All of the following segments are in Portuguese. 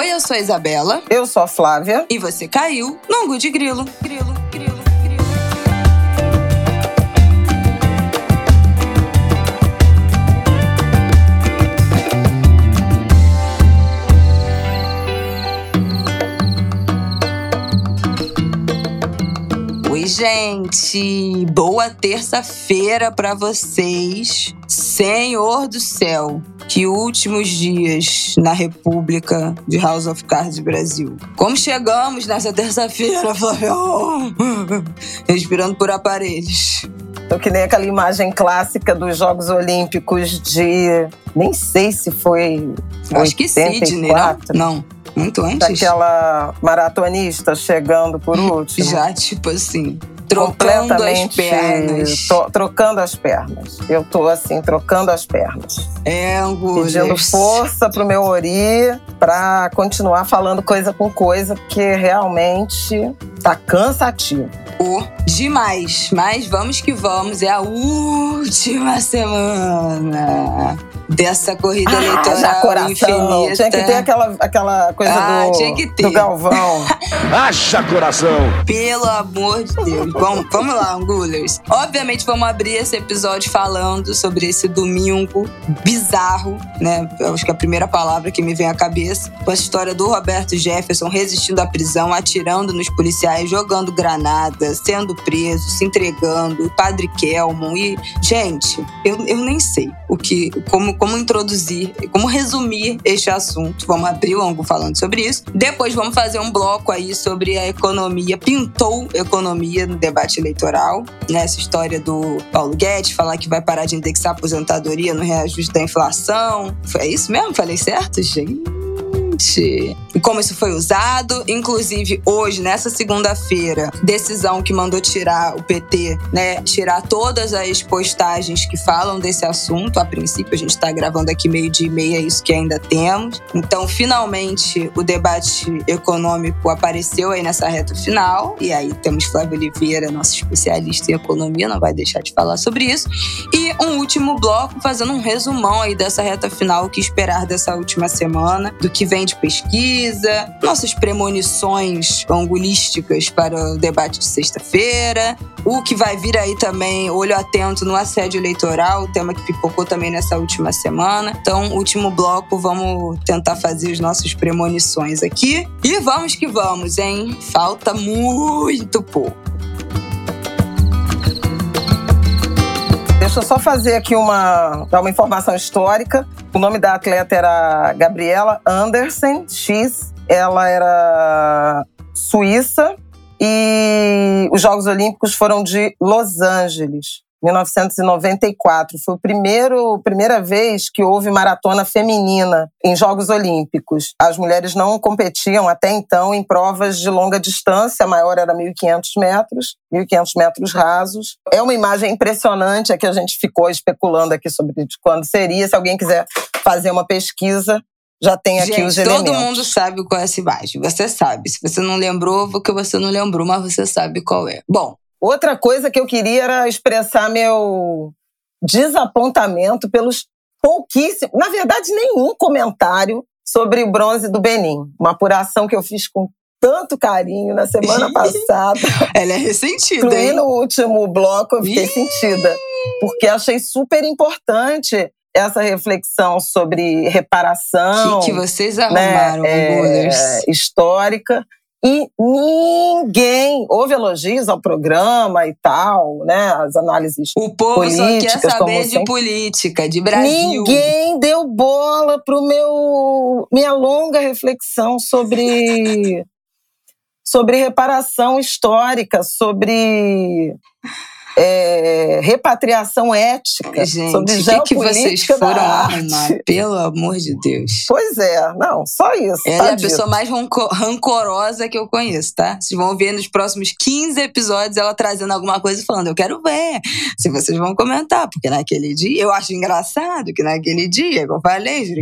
Oi, eu sou a Isabela. Eu sou a Flávia. E você caiu no Angu de Grilo. Grilo, grilo. Oi, gente! Boa terça-feira para vocês. Senhor do céu, que últimos dias na República de House of Cards Brasil. Como chegamos nessa terça-feira, Flávio? Respirando por aparelhos. Tô que nem aquela imagem clássica dos Jogos Olímpicos de. Nem sei se foi. Acho 84. que Sidney, não? Não. Muito antes? Daquela maratonista chegando por último. Já, tipo assim, trocando as pernas. trocando as pernas. Eu tô assim, trocando as pernas. É, Angus. Pedindo força pro meu Ori pra continuar falando coisa com coisa, porque realmente tá cansativo. Oh, demais. Mas vamos que vamos. É a última semana dessa corrida ah, eleitoral coração. infinita. Tinha que ter aquela, aquela coisa ah, do, tinha que ter. do Galvão. Acha coração! Pelo amor de Deus. Bom, vamos lá, Angulers. Obviamente vamos abrir esse episódio falando sobre esse domingo bizarro, né? Acho que é a primeira palavra que me vem à cabeça. Com essa história do Roberto Jefferson resistindo à prisão, atirando nos policiais, jogando granadas, sendo preso, se entregando, Padre Kelmon e... Gente, eu, eu nem sei o que... Como, como introduzir, como resumir este assunto. Vamos abrir o ângulo falando sobre isso. Depois vamos fazer um bloco aí sobre a economia. Pintou economia no debate eleitoral, né? história do Paulo Guedes, falar que vai parar de indexar a aposentadoria no reajuste da inflação. É isso mesmo? Falei certo, gente? E como isso foi usado. Inclusive, hoje, nessa segunda-feira, decisão que mandou tirar o PT, né? Tirar todas as postagens que falam desse assunto. A princípio, a gente está gravando aqui meio dia e meia, é isso que ainda temos. Então, finalmente, o debate econômico apareceu aí nessa reta final. E aí temos Flávio Oliveira, nosso especialista em economia, não vai deixar de falar sobre isso. E um último bloco, fazendo um resumão aí dessa reta final, o que esperar dessa última semana, do que vem de pesquisa, nossas premonições angulísticas para o debate de sexta-feira, o que vai vir aí também, olho atento no assédio eleitoral, tema que pipocou também nessa última semana. Então, último bloco, vamos tentar fazer as nossas premonições aqui. E vamos que vamos, hein? Falta muito pouco. Deixa eu só fazer aqui uma, uma informação histórica. O nome da atleta era Gabriela Andersen X. Ela era suíça e os Jogos Olímpicos foram de Los Angeles. 1994. Foi a primeiro, primeira vez que houve maratona feminina em Jogos Olímpicos. As mulheres não competiam até então em provas de longa distância, a maior era 1.500 metros, 1.500 metros rasos. É uma imagem impressionante, é que a gente ficou especulando aqui sobre quando seria. Se alguém quiser fazer uma pesquisa, já tem aqui Gente, os elementos. Todo mundo sabe qual é essa imagem. Você sabe. Se você não lembrou, porque você não lembrou, mas você sabe qual é. Bom, Outra coisa que eu queria era expressar meu desapontamento pelos pouquíssimos, na verdade, nenhum comentário sobre o bronze do Benin. Uma apuração que eu fiz com tanto carinho na semana passada. Ela é ressentida. E no último bloco eu fiquei sentida. Porque achei super importante essa reflexão sobre reparação. Que, que vocês arrumaram, né, é, histórica e ninguém houve elogios ao programa e tal, né? As análises O povo políticas, só quer saber de política, de Brasil. Ninguém deu bola pro meu minha longa reflexão sobre sobre reparação histórica, sobre é, repatriação ética, Gente, sobre o que, que vocês foram arrumar? Pelo amor de Deus. Pois é, não, só isso. Ela tá é a dito. pessoa mais rancorosa que eu conheço, tá? Vocês vão ver nos próximos 15 episódios ela trazendo alguma coisa e falando, eu quero ver. Se vocês vão comentar, porque naquele dia eu acho engraçado que naquele dia, como eu falei,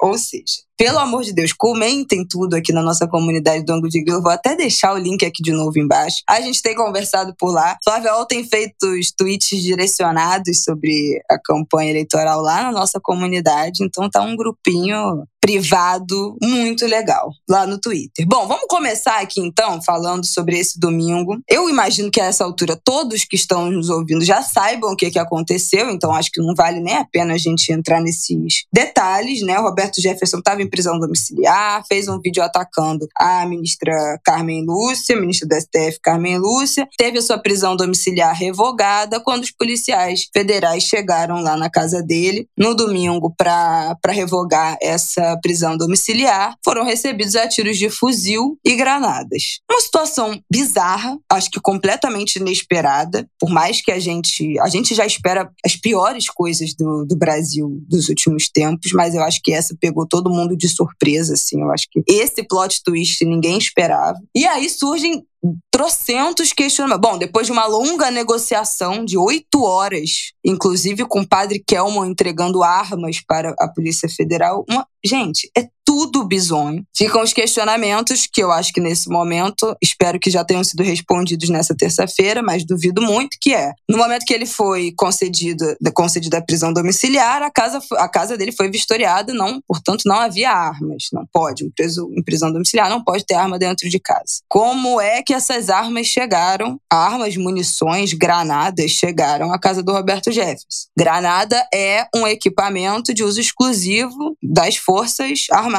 ou seja, pelo amor de Deus, comentem tudo aqui na nossa comunidade do Ango de Grilo. Vou até deixar o link aqui de novo embaixo. A gente tem conversado por lá. Flávia Ol tem feito os tweets direcionados sobre a campanha eleitoral lá na nossa comunidade. Então tá um grupinho privado muito legal lá no Twitter. Bom, vamos começar aqui então falando sobre esse domingo. Eu imagino que a essa altura todos que estão nos ouvindo já saibam o que, que aconteceu, então acho que não vale nem a pena a gente entrar nesses detalhes, né? O Roberto Jefferson estava em prisão domiciliar, fez um vídeo atacando a ministra Carmen Lúcia, ministra da STF Carmen Lúcia, teve a sua prisão domiciliar revogada quando os policiais federais chegaram lá na casa dele no domingo para revogar essa prisão domiciliar. Foram recebidos a tiros de fuzil e granadas. Uma situação bizarra, acho que completamente inesperada, por mais que a gente a gente já espera as piores coisas do, do Brasil dos últimos tempos, mas eu acho que essa pegou todo mundo de surpresa, assim. Eu acho que esse plot twist ninguém esperava. E aí surgem trocentos questionamentos. Bom, depois de uma longa negociação de oito horas, inclusive com o padre Kelman entregando armas para a Polícia Federal, uma... gente, é tudo bizonho. Ficam os questionamentos que eu acho que nesse momento, espero que já tenham sido respondidos nessa terça-feira, mas duvido muito, que é, no momento que ele foi concedido, concedida a prisão domiciliar, a casa, a casa dele foi vistoriada, não, portanto, não havia armas. Não pode, um preso em prisão domiciliar não pode ter arma dentro de casa. Como é que essas armas chegaram, armas, munições, granadas chegaram à casa do Roberto Jefferson. Granada é um equipamento de uso exclusivo das Forças Armadas,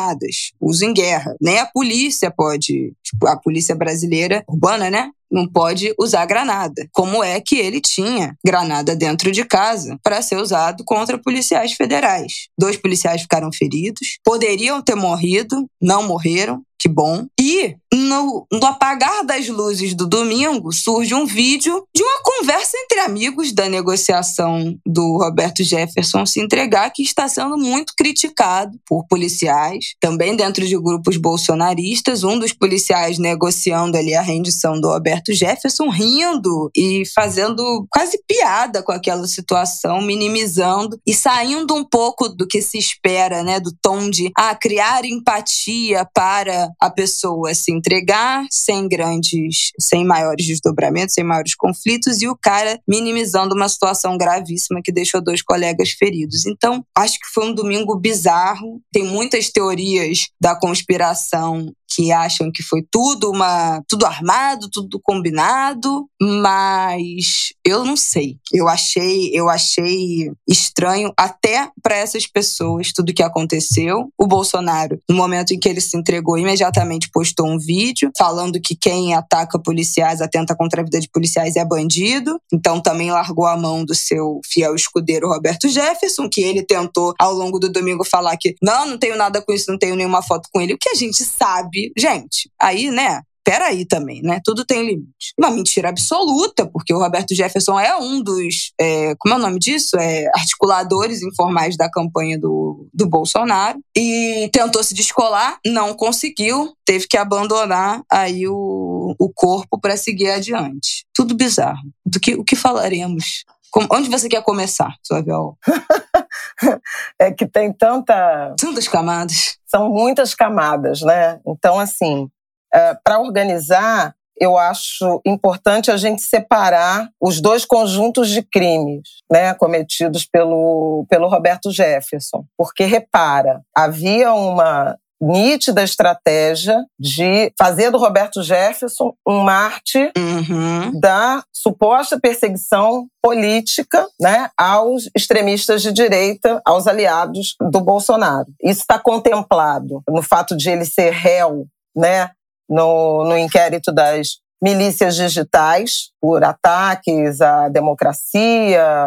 uso em guerra. Nem a polícia pode, tipo, a polícia brasileira urbana, né? não pode usar granada. Como é que ele tinha granada dentro de casa para ser usado contra policiais federais? Dois policiais ficaram feridos, poderiam ter morrido, não morreram, que bom. E no, no, apagar das luzes do domingo surge um vídeo de uma conversa entre amigos da negociação do Roberto Jefferson se entregar, que está sendo muito criticado por policiais, também dentro de grupos bolsonaristas. Um dos policiais negociando ali a rendição do Roberto Jefferson, rindo e fazendo quase piada com aquela situação, minimizando e saindo um pouco do que se espera, né, do tom de ah, criar empatia para a pessoa se entregar sem grandes, sem maiores desdobramentos, sem maiores conflitos e o cara minimizando uma situação gravíssima que deixou dois colegas feridos. Então, acho que foi um domingo bizarro. Tem muitas teorias da conspiração que acham que foi tudo uma tudo armado, tudo combinado, mas eu não sei. Eu achei, eu achei estranho até para essas pessoas tudo que aconteceu. O Bolsonaro, no momento em que ele se entregou, imediatamente postou um vídeo falando que quem ataca policiais, atenta contra a vida de policiais é bandido. Então também largou a mão do seu fiel escudeiro Roberto Jefferson, que ele tentou ao longo do domingo falar que não, não tenho nada com isso, não tenho nenhuma foto com ele. O que a gente sabe gente, aí, né? Peraí também, né? Tudo tem limite. Uma mentira absoluta, porque o Roberto Jefferson é um dos, é, como é o nome disso? É, articuladores informais da campanha do, do Bolsonaro. E tentou se descolar, não conseguiu, teve que abandonar aí o, o corpo para seguir adiante. Tudo bizarro. Do que, o que falaremos onde você quer começar, sua Viol? é que tem tanta. Tantas camadas. São muitas camadas, né? Então, assim, é, para organizar, eu acho importante a gente separar os dois conjuntos de crimes né, cometidos pelo, pelo Roberto Jefferson. Porque, repara, havia uma nítida estratégia de fazer do Roberto Jefferson um Marte uhum. da suposta perseguição política né, aos extremistas de direita, aos aliados do Bolsonaro. Isso está contemplado no fato de ele ser réu né, no, no inquérito das milícias digitais por ataques à democracia,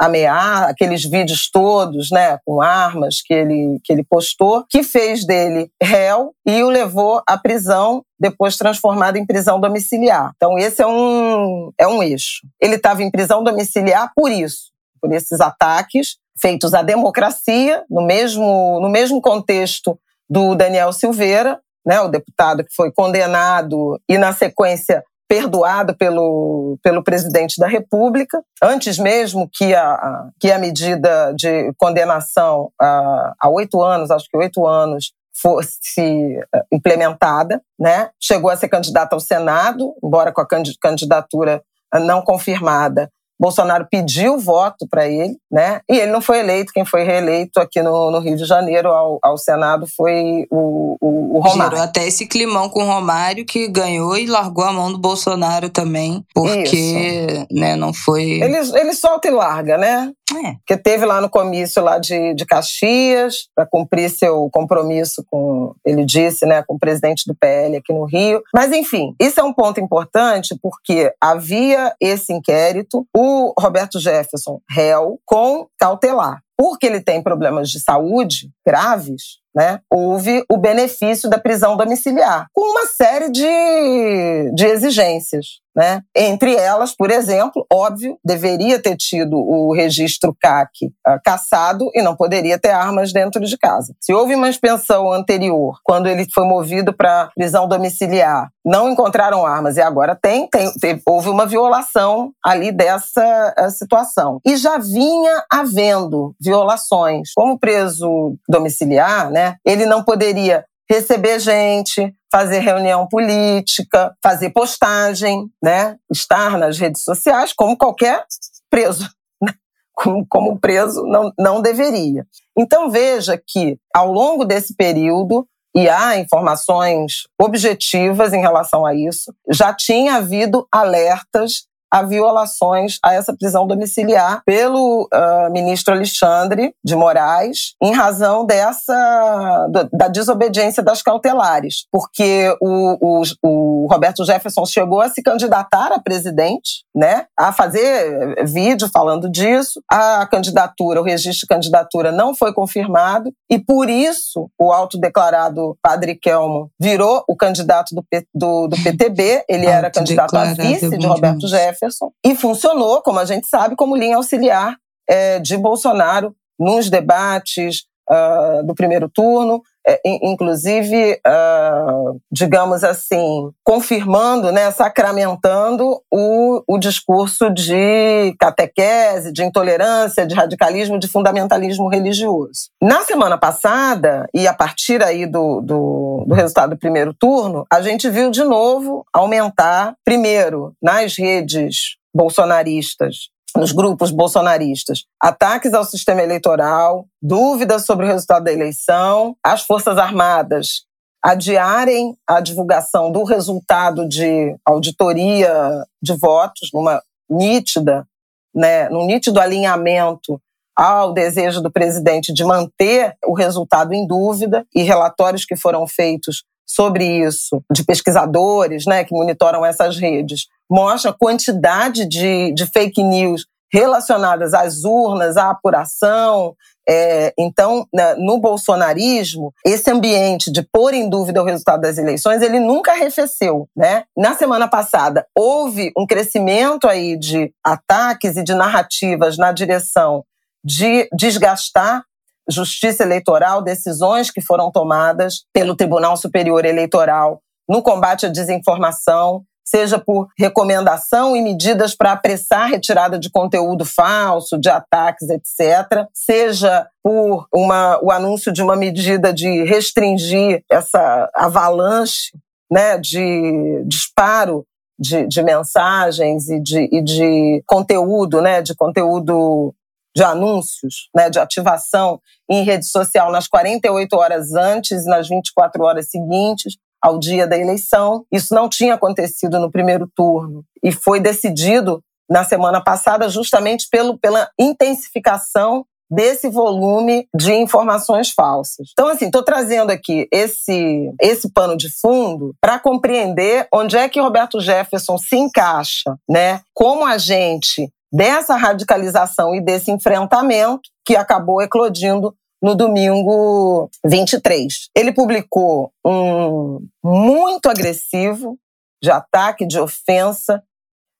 ameaça, aqueles vídeos todos, né, com armas que ele, que ele postou, que fez dele réu e o levou à prisão, depois transformado em prisão domiciliar. Então, esse é um, é um eixo. Ele estava em prisão domiciliar por isso, por esses ataques feitos à democracia, no mesmo, no mesmo contexto do Daniel Silveira, né, o deputado que foi condenado e, na sequência, perdoado pelo, pelo presidente da República, antes mesmo que a, que a medida de condenação a oito anos, acho que oito anos, fosse eh, implementada, né? Chegou a ser candidato ao Senado, embora com a candidatura não confirmada, Bolsonaro pediu voto para ele, né? E ele não foi eleito. Quem foi reeleito aqui no, no Rio de Janeiro ao, ao Senado foi o, o, o, Romário. Gerou até esse climão com o Romário, que ganhou e largou a mão do Bolsonaro também, porque né, não foi. Ele, ele solta e larga, né? É. Que teve lá no comício lá de, de Caxias, para cumprir seu compromisso com, ele disse, né, com o presidente do PL aqui no Rio. Mas, enfim, isso é um ponto importante porque havia esse inquérito, o Roberto Jefferson, réu, com cautelar. Porque ele tem problemas de saúde graves, né, houve o benefício da prisão domiciliar, com uma série de, de exigências. Né? Entre elas, por exemplo, óbvio, deveria ter tido o registro CAC uh, caçado e não poderia ter armas dentro de casa. Se houve uma expensão anterior, quando ele foi movido para prisão domiciliar, não encontraram armas e agora tem, tem, tem houve uma violação ali dessa uh, situação. E já vinha havendo violações. Como preso domiciliar, né, ele não poderia receber gente, fazer reunião política, fazer postagem, né? Estar nas redes sociais, como qualquer preso. Né? Como, como preso não, não deveria. Então veja que, ao longo desse período, e há informações objetivas em relação a isso, já tinha havido alertas a violações a essa prisão domiciliar pelo uh, ministro Alexandre de Moraes, em razão dessa da desobediência das cautelares, porque o, o, o Roberto Jefferson chegou a se candidatar a presidente, né, a fazer vídeo falando disso, a candidatura, o registro de candidatura não foi confirmado e por isso o autodeclarado Padre Kelmo virou o candidato do, do, do PTB, ele era candidato a vice de Roberto Jefferson Jefferson e funcionou, como a gente sabe, como linha auxiliar é, de Bolsonaro nos debates uh, do primeiro turno, é, inclusive, uh, digamos assim, confirmando, né, sacramentando o, o discurso de catequese, de intolerância, de radicalismo, de fundamentalismo religioso. Na semana passada, e a partir aí do, do, do resultado do primeiro turno, a gente viu de novo aumentar, primeiro, nas redes bolsonaristas, nos grupos bolsonaristas, ataques ao sistema eleitoral, dúvidas sobre o resultado da eleição, as Forças Armadas adiarem a divulgação do resultado de auditoria de votos, numa nítida, né, num nítido alinhamento ao desejo do presidente de manter o resultado em dúvida e relatórios que foram feitos sobre isso, de pesquisadores né, que monitoram essas redes, mostra a quantidade de, de fake news relacionadas às urnas, à apuração. É, então, né, no bolsonarismo, esse ambiente de pôr em dúvida o resultado das eleições, ele nunca arrefeceu. Né? Na semana passada, houve um crescimento aí de ataques e de narrativas na direção de desgastar justiça eleitoral, decisões que foram tomadas pelo Tribunal Superior Eleitoral no combate à desinformação, seja por recomendação e medidas para apressar a retirada de conteúdo falso, de ataques, etc., seja por uma, o anúncio de uma medida de restringir essa avalanche né, de disparo de, de mensagens e de, e de conteúdo, né, de conteúdo de anúncios, né, de ativação em rede social nas 48 horas antes e nas 24 horas seguintes ao dia da eleição. Isso não tinha acontecido no primeiro turno e foi decidido na semana passada justamente pelo, pela intensificação desse volume de informações falsas. Então, assim, estou trazendo aqui esse, esse pano de fundo para compreender onde é que Roberto Jefferson se encaixa, né? Como agente dessa radicalização e desse enfrentamento que acabou eclodindo no domingo 23. Ele publicou um muito agressivo de ataque, de ofensa,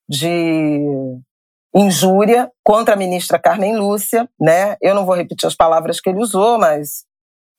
de injúria contra a ministra Carmen Lúcia, né? Eu não vou repetir as palavras que ele usou, mas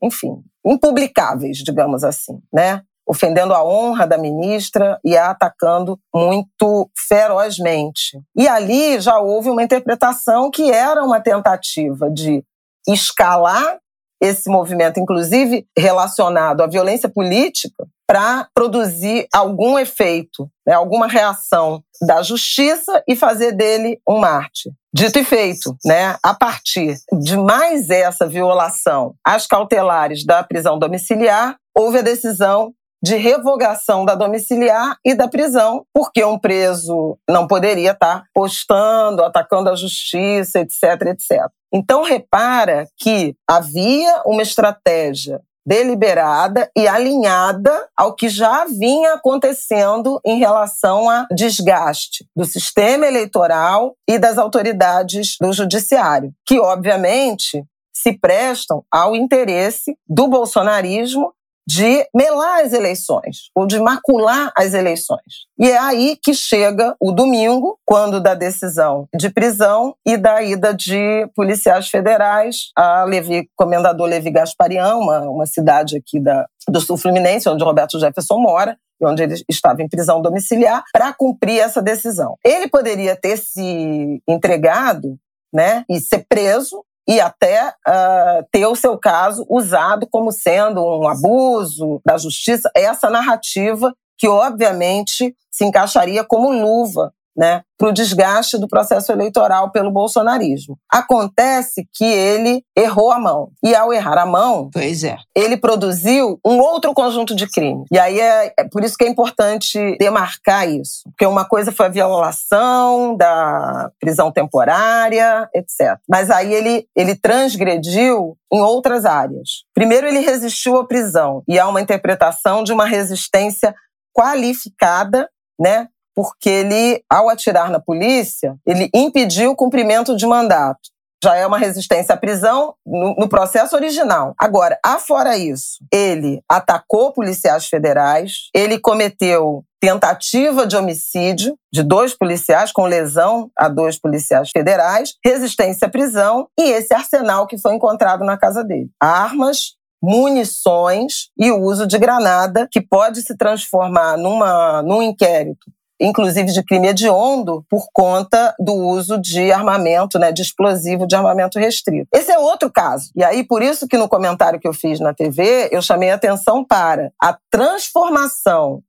enfim, impublicáveis, digamos assim, né? Ofendendo a honra da ministra e a atacando muito ferozmente. E ali já houve uma interpretação que era uma tentativa de escalar esse movimento, inclusive relacionado à violência política, para produzir algum efeito, né, alguma reação da justiça e fazer dele um mártir. Dito e feito, né? A partir de mais essa violação às cautelares da prisão domiciliar, houve a decisão de revogação da domiciliar e da prisão, porque um preso não poderia estar postando, atacando a justiça, etc, etc. Então repara que havia uma estratégia deliberada e alinhada ao que já vinha acontecendo em relação a desgaste do sistema eleitoral e das autoridades do judiciário, que obviamente se prestam ao interesse do bolsonarismo de melar as eleições, ou de macular as eleições. E é aí que chega o domingo, quando da decisão de prisão e da ida de policiais federais a Levi, comendador Levi Gasparian, uma, uma cidade aqui da, do sul fluminense, onde Roberto Jefferson mora, onde ele estava em prisão domiciliar, para cumprir essa decisão. Ele poderia ter se entregado né, e ser preso e até uh, ter o seu caso usado como sendo um abuso da justiça, essa narrativa que obviamente se encaixaria como luva né, para o desgaste do processo eleitoral pelo bolsonarismo. Acontece que ele errou a mão. E ao errar a mão, pois é. ele produziu um outro conjunto de crimes. E aí é, é por isso que é importante demarcar isso. Porque uma coisa foi a violação da prisão temporária, etc. Mas aí ele, ele transgrediu em outras áreas. Primeiro, ele resistiu à prisão. E há uma interpretação de uma resistência qualificada né, porque ele, ao atirar na polícia, ele impediu o cumprimento de mandato. Já é uma resistência à prisão no, no processo original. Agora, afora isso, ele atacou policiais federais, ele cometeu tentativa de homicídio de dois policiais, com lesão a dois policiais federais, resistência à prisão e esse arsenal que foi encontrado na casa dele. Armas, munições e o uso de granada, que pode se transformar numa, num inquérito inclusive de crime hediondo, por conta do uso de armamento, né, de explosivo de armamento restrito. Esse é outro caso. E aí, por isso que no comentário que eu fiz na TV, eu chamei atenção para a transformação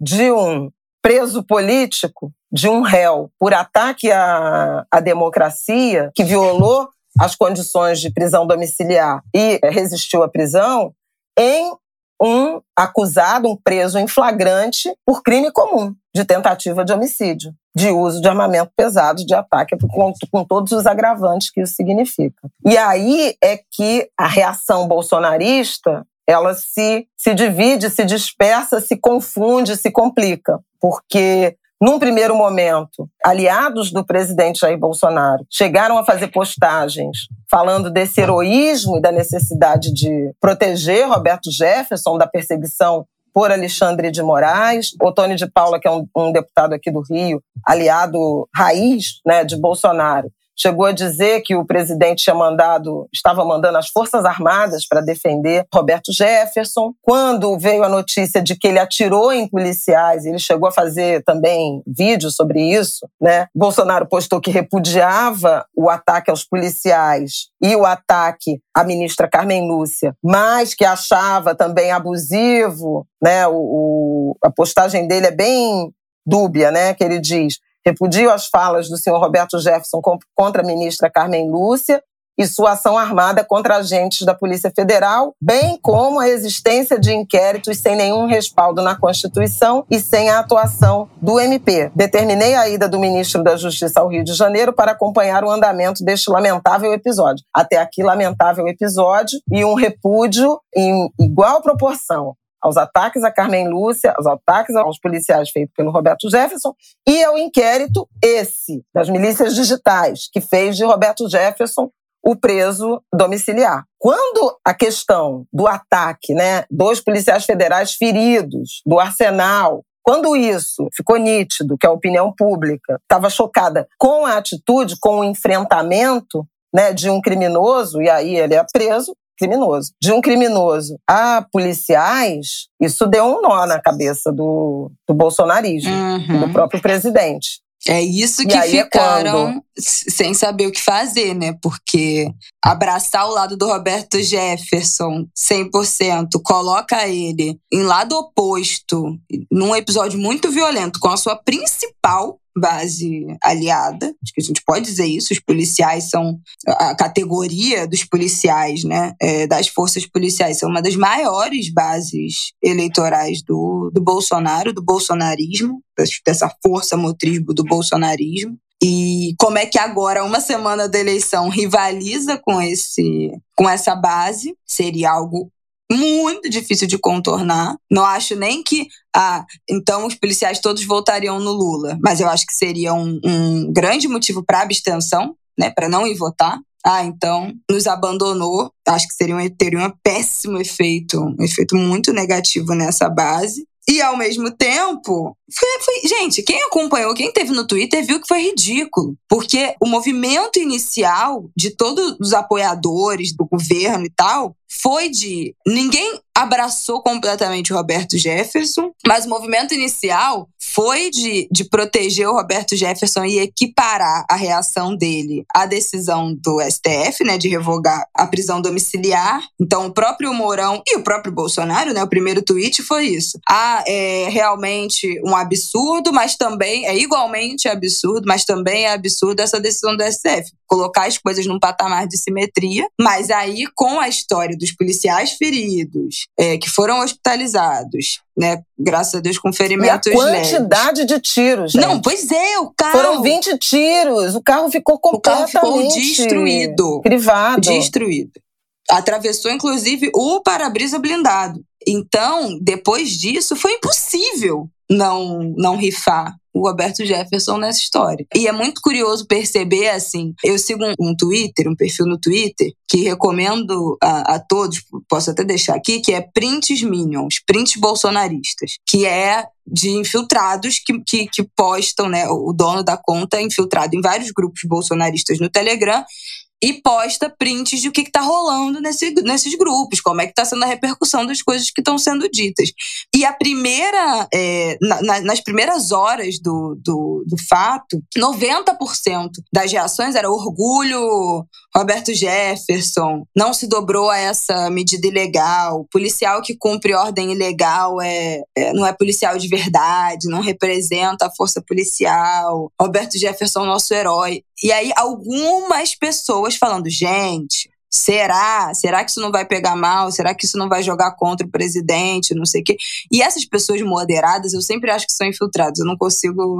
de um preso político, de um réu, por ataque à, à democracia, que violou as condições de prisão domiciliar e resistiu à prisão, em um acusado, um preso em flagrante por crime comum de tentativa de homicídio, de uso de armamento pesado, de ataque, com, com todos os agravantes que isso significa. E aí é que a reação bolsonarista ela se, se divide, se dispersa, se confunde, se complica, porque num primeiro momento, aliados do presidente Jair Bolsonaro chegaram a fazer postagens falando desse heroísmo e da necessidade de proteger Roberto Jefferson da perseguição por Alexandre de Moraes, Otônio de Paula, que é um, um deputado aqui do Rio, aliado raiz né, de Bolsonaro, chegou a dizer que o presidente tinha mandado, estava mandando as Forças Armadas para defender Roberto Jefferson. Quando veio a notícia de que ele atirou em policiais, ele chegou a fazer também vídeo sobre isso, né? Bolsonaro postou que repudiava o ataque aos policiais e o ataque à ministra Carmen Lúcia, mas que achava também abusivo, né? O, o a postagem dele é bem dúbia, né? Que ele diz Repudio as falas do senhor Roberto Jefferson contra a ministra Carmen Lúcia e sua ação armada contra agentes da Polícia Federal, bem como a existência de inquéritos sem nenhum respaldo na Constituição e sem a atuação do MP. Determinei a ida do ministro da Justiça ao Rio de Janeiro para acompanhar o andamento deste lamentável episódio. Até aqui, lamentável episódio e um repúdio em igual proporção aos ataques a Carmen Lúcia, aos ataques aos policiais feitos pelo Roberto Jefferson e ao inquérito esse das milícias digitais que fez de Roberto Jefferson o preso domiciliar. Quando a questão do ataque, né, dos policiais federais feridos, do arsenal, quando isso ficou nítido, que a opinião pública estava chocada com a atitude, com o enfrentamento né, de um criminoso, e aí ele é preso, criminoso. De um criminoso a policiais, isso deu um nó na cabeça do, do bolsonarismo, uhum. do próprio presidente. É isso que E aí é ficaram quando? Sem saber o que fazer, né? Porque abraçar o lado do Roberto Jefferson 100%, coloca ele em lado oposto, num episódio muito violento, com a sua principal base aliada. Acho que a gente pode dizer isso. Os policiais são a categoria dos policiais, né? é, das forças policiais, são uma das maiores bases eleitorais do, do Bolsonaro, do bolsonarismo, dessa força motriz do bolsonarismo. E como é que agora, uma semana da eleição, rivaliza com esse com essa base, seria algo muito difícil de contornar. Não acho nem que ah, então os policiais todos votariam no Lula, mas eu acho que seria um, um grande motivo para abstenção, né, para não ir votar. Ah, então nos abandonou. Acho que seria um, teria um péssimo efeito, um efeito muito negativo nessa base. E ao mesmo tempo, foi, foi- gente, quem acompanhou, quem teve no Twitter viu que foi ridículo, porque o movimento inicial de todos os apoiadores do governo e tal foi de ninguém abraçou completamente o Roberto Jefferson, mas o movimento inicial foi de, de proteger o Roberto Jefferson e equiparar a reação dele à decisão do STF, né, de revogar a prisão domiciliar. Então, o próprio Mourão e o próprio Bolsonaro, né, o primeiro tweet foi isso. Ah, é realmente um absurdo, mas também é igualmente absurdo, mas também é absurdo essa decisão do STF. Colocar as coisas num patamar de simetria, mas aí com a história dos policiais feridos, é, que foram hospitalizados, né, graças a Deus com E a ferimentos leves. quantidade de tiros, gente. Não, pois é, o carro. Foram 20 tiros. O carro ficou o carro completamente ficou destruído. Privado. Destruído. Atravessou, inclusive, o para-brisa blindado. Então, depois disso, foi impossível não, não rifar o Roberto Jefferson nessa história. E é muito curioso perceber, assim, eu sigo um, Twitter, um perfil no Twitter, que recomendo a, a todos, posso até deixar aqui, que é Prints Minions, Prints Bolsonaristas, que é de infiltrados que, que, que postam, né, o dono da conta é infiltrado em vários grupos bolsonaristas no Telegram, e posta prints de o que está rolando nesse, nesses grupos, como é que está sendo a repercussão das coisas que estão sendo ditas. E a primeira, é, na- na- nas primeiras horas do, do, do fato, 90% das reações era orgulho, Roberto Jefferson, não se dobrou a essa medida ilegal, policial que cumpre ordem ilegal é, é- não é policial de verdade, não representa a força policial, Roberto Jefferson, nosso herói. E aí, algumas pessoas falando, gente. Será? Será que isso não vai pegar mal? Será que isso não vai jogar contra o presidente? Não sei o quê. E essas pessoas moderadas, eu sempre acho que são infiltradas. Eu não consigo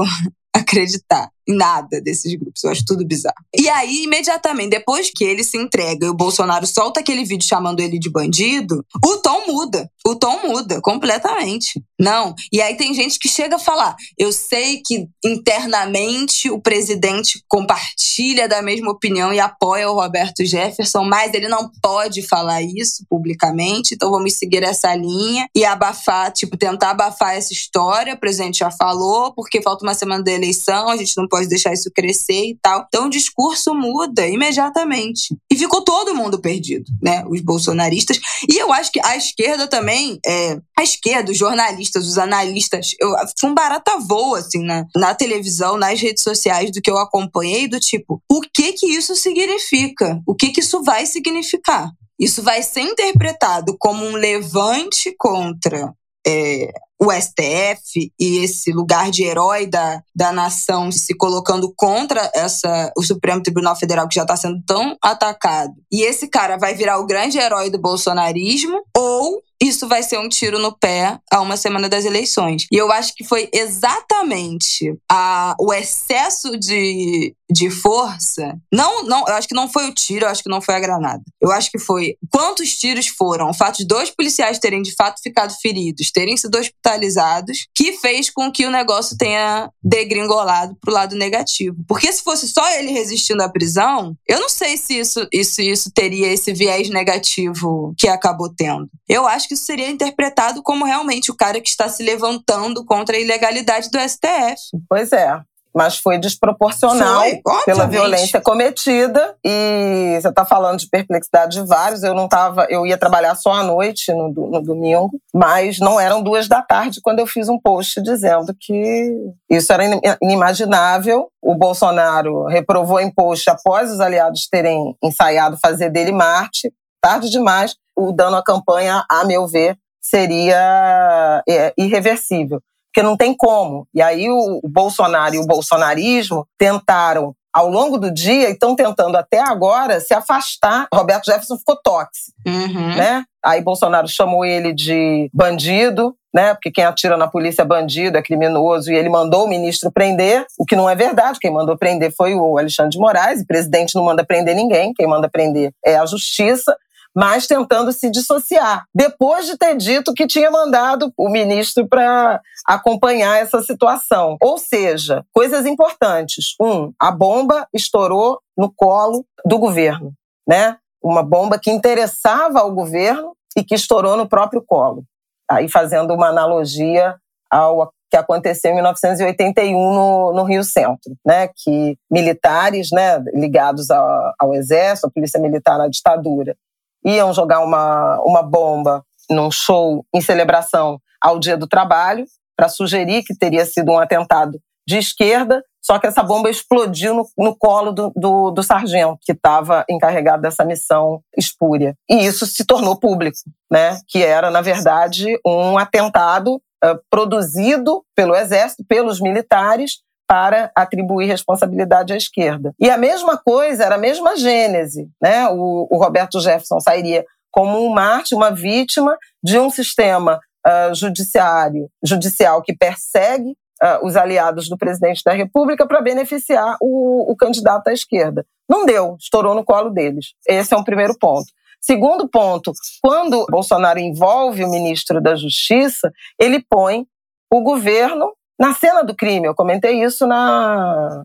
acreditar em nada desses grupos. Eu acho tudo bizarro. E aí, imediatamente, depois que ele se entrega e o Bolsonaro solta aquele vídeo chamando ele de bandido, o tom muda. O tom muda completamente. Não. E aí tem gente que chega a falar: eu sei que internamente o presidente compartilha da mesma opinião e apoia o Roberto Jefferson, mas ele não pode falar isso publicamente, então vamos seguir essa linha e abafar, tipo, tentar abafar essa história. O presidente já falou, porque falta uma semana da eleição, a gente não pode deixar isso crescer e tal. Então o discurso muda imediatamente. E ficou todo mundo perdido, né? Os bolsonaristas. E eu acho que a esquerda também, é, a esquerda, os jornalistas, os analistas, eu, foi um barata voa, assim, na, na televisão, nas redes sociais, do que eu acompanhei, do tipo, o que que isso significa? O que que isso vai significar? Isso vai ser interpretado como um levante contra é, o STF e esse lugar de herói da, da nação se colocando contra essa, o Supremo Tribunal Federal que já está sendo tão atacado. E esse cara vai virar o grande herói do bolsonarismo ou isso vai ser um tiro no pé a uma semana das eleições. E eu acho que foi exatamente a, o excesso de, de força. Não, não, eu acho que não foi o tiro, eu acho que não foi a granada. Eu acho que foi quantos tiros foram, o fato de dois policiais terem de fato ficado feridos, terem sido hospitalizados, que fez com que o negócio tenha degringolado pro lado negativo. Porque se fosse só ele resistindo à prisão, eu não sei se isso, isso, isso teria esse viés negativo que acabou tendo. Eu acho que isso seria interpretado como realmente o cara que está se levantando contra a ilegalidade do STF. Pois é. mas foi desproporcional foi, pela violência cometida. E você está falando de perplexidade de vários. Eu não tava, eu ia trabalhar só à noite no, no domingo, mas não eram duas da tarde quando eu fiz um post dizendo que isso era inimaginável. O Bolsonaro reprovou em post após os aliados terem ensaiado fazer dele Marte. Tarde demais. O dano à campanha, a meu ver, seria é, irreversível porque não tem como. E aí o, Bolsonaro e o bolsonarismo tentaram ao longo do dia e estão tentando até agora se afastar. Roberto Jefferson ficou tóxico, uhum. né? Aí Bolsonaro chamou ele de bandido, né? Porque quem atira na polícia é bandido, é criminoso, e ele mandou o ministro prender, o que não é verdade. Quem mandou prender foi o Alexandre de Moraes, o presidente não manda prender ninguém, quem manda prender é a justiça mas tentando se dissociar, depois de ter dito que tinha mandado o ministro para acompanhar essa situação. Ou seja, coisas importantes. Um, a bomba estourou no colo do governo, né? Uma bomba que interessava ao governo e que estourou no próprio colo. Aí fazendo uma analogia ao que aconteceu em 1981 no, no, Rio Centro, né, que militares, né, ligados ao, ao exército, à polícia militar na ditadura, iam jogar uma, uma bomba num show em celebração ao Dia do Trabalho, para sugerir que teria sido um atentado de esquerda, só que essa bomba explodiu no, no colo do, do, do, sargento, que estava encarregado dessa missão espúria. E isso se tornou público, né? que era, na verdade, um atentado uh, produzido pelo Exército, pelos militares, para atribuir responsabilidade à esquerda. E a mesma coisa, era a mesma gênese. Né? O, o Roberto Jefferson sairia como um mártir, uma vítima de um sistema uh, judiciário, judicial que persegue uh, os aliados do presidente da República para beneficiar o, o candidato à esquerda. Não deu, estourou no colo deles. Esse é um primeiro ponto. Segundo ponto, quando Bolsonaro envolve o ministro da Justiça, ele põe o governo na cena do crime. Eu comentei isso na,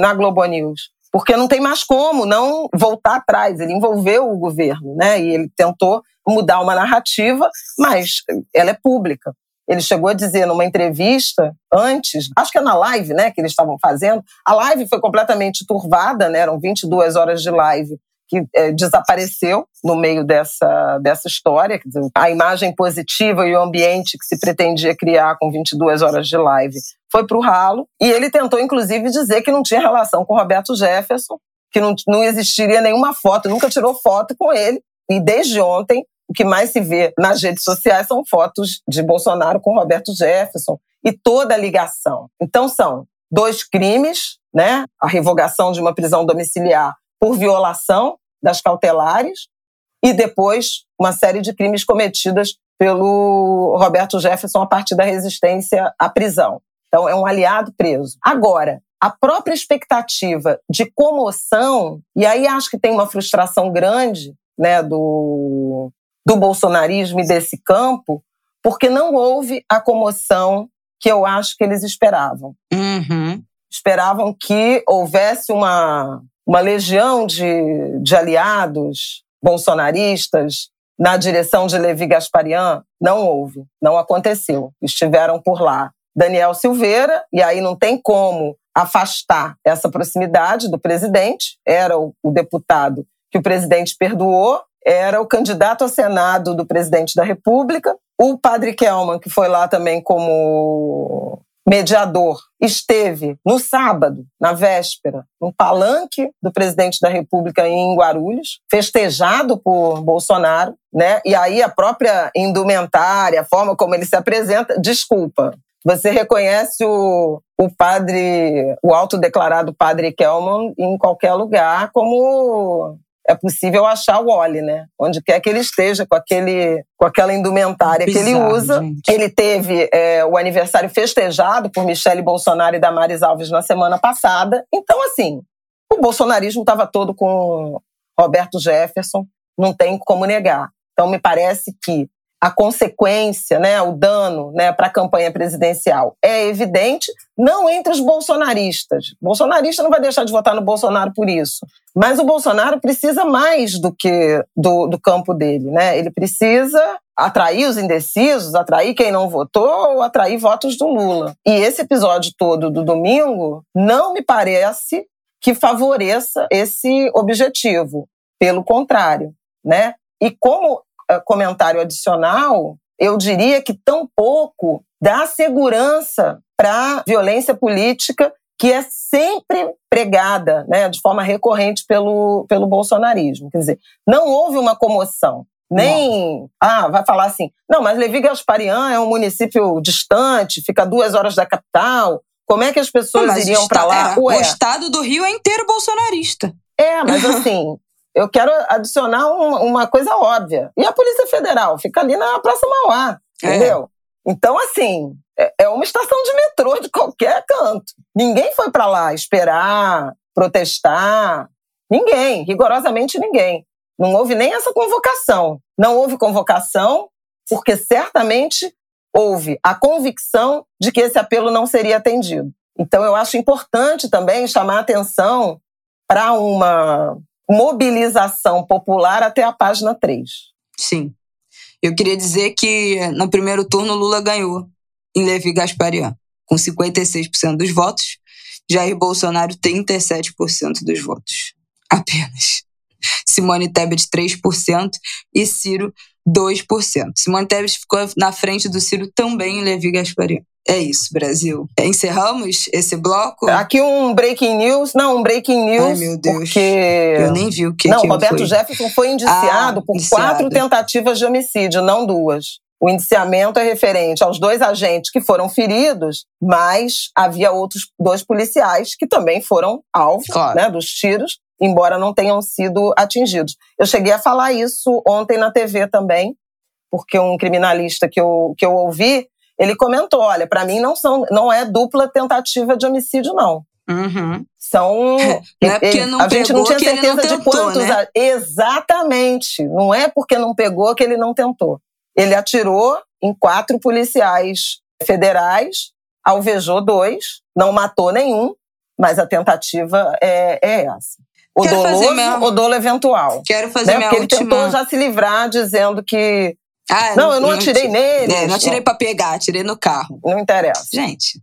na Globo News. Porque não tem mais como não voltar atrás. Ele envolveu o governo, né? E ele tentou mudar uma narrativa, mas ela é pública. Ele chegou a dizer numa entrevista antes, acho que é na live, né, que eles estavam fazendo. A live foi completamente turvada, né? Eram 22 horas de live que é, desapareceu no meio dessa, dessa história. Dizer, a imagem positiva e o ambiente que se pretendia criar com 22 horas de live foi para o ralo. E ele tentou, inclusive, dizer que não tinha relação com Roberto Jefferson, que não, não existiria nenhuma foto, nunca tirou foto com ele. E desde ontem, o que mais se vê nas redes sociais são fotos de Bolsonaro com Roberto Jefferson e toda a ligação. Então, são dois crimes, né? A revogação de uma prisão domiciliar por violação das cautelares e depois uma série de crimes cometidos pelo Roberto Jefferson a partir da resistência à prisão. Então, é um aliado preso. Agora, a própria expectativa de comoção, e aí acho que tem uma frustração grande né, do, do bolsonarismo e desse campo, porque não houve a comoção que eu acho que eles esperavam. Uhum. Esperavam que houvesse uma, uma legião de, de aliados bolsonaristas na direção de Levi Gasparian, não houve, não aconteceu. Estiveram por lá Daniel Silveira, e aí não tem como afastar essa proximidade do presidente, era o, o deputado que o presidente perdoou, era o candidato ao Senado do presidente da República, o padre Kelman, que foi lá também como mediador, esteve no sábado, na véspera, no palanque do presidente da República em Guarulhos, festejado por Bolsonaro, né? E aí a própria indumentária, a forma como ele se apresenta, desculpa. Você reconhece o, o padre, o autodeclarado padre Kelman em qualquer lugar como é possível achar o Oli, né? Onde quer que ele esteja, com, aquele, com aquela indumentária Bizarro, que ele usa. Gente. Ele teve é, o aniversário festejado por Michele Bolsonaro e Damares Alves na semana passada. Então, assim, o bolsonarismo estava todo com Roberto Jefferson, não tem como negar. Então, me parece que a consequência, né, o dano né, para a campanha presidencial é evidente, não entre os bolsonaristas. O bolsonarista não vai deixar de votar no Bolsonaro por isso. Mas o Bolsonaro precisa mais do que do, do campo dele. Né? Ele precisa atrair os indecisos, atrair quem não votou ou atrair votos do Lula. E esse episódio todo do domingo não me parece que favoreça esse objetivo. Pelo contrário, né? E como comentário adicional, eu diria que tampouco dá segurança para violência política que é sempre pregada né, de forma recorrente pelo, pelo bolsonarismo. Quer dizer, não houve uma comoção. Nem, não. ah, vai falar assim, não, mas Levi Gasparian é um município distante, fica a duas horas da capital. Como é que as pessoas não, iriam para lá? É, o estado do Rio é inteiro bolsonarista. É, mas assim, eu quero adicionar uma, uma, coisa óbvia. E a Polícia Federal fica ali na Praça Mauá, é. entendeu? Então, assim, é, é uma estação de metrô de qualquer canto. Ninguém foi para lá esperar, protestar. Ninguém, rigorosamente ninguém. Não houve nem essa convocação. Não houve convocação porque certamente houve a convicção de que esse apelo não seria atendido. Então, eu acho importante também chamar atenção para uma mobilização popular até a página 3. Sim. Eu queria dizer que no primeiro turno Lula ganhou em Levi Gasparian, com 56% dos votos, Jair Bolsonaro 37% dos votos. Apenas. Simone Tebet 3% e Ciro 2%. Simone Tebet ficou na frente do Ciro também em Levi Gasparian. É isso, Brasil. Encerramos esse bloco? Aqui um breaking news. Não, um breaking news. Ai, meu Deus. Porque... Eu nem vi o que Não, que Roberto foi. Jefferson foi indiciado ah, por indiciado. quatro tentativas de homicídio, não duas. O indiciamento é referente aos dois agentes que foram feridos, mas havia outros dois policiais que também foram alvos claro. né, dos tiros, embora não tenham sido atingidos. Eu cheguei a falar isso ontem na TV também, porque um criminalista que eu, que eu ouvi ele comentou: olha, para mim não, são, não é dupla tentativa de homicídio, não. Uhum. São. não é porque não a gente não tinha certeza não tentou, de quantos. Né? Exatamente. Não é porque não pegou que ele não tentou. Ele atirou em quatro policiais federais, alvejou dois, não matou nenhum, mas a tentativa é, é essa. O Quero doloso, minha... dolo eventual. Quero fazer né? minha Porque última... ele tentou já se livrar dizendo que ah, não, não, eu não, não atirei nele. É, não atirei pra pegar, atirei no carro. Não interessa. Gente,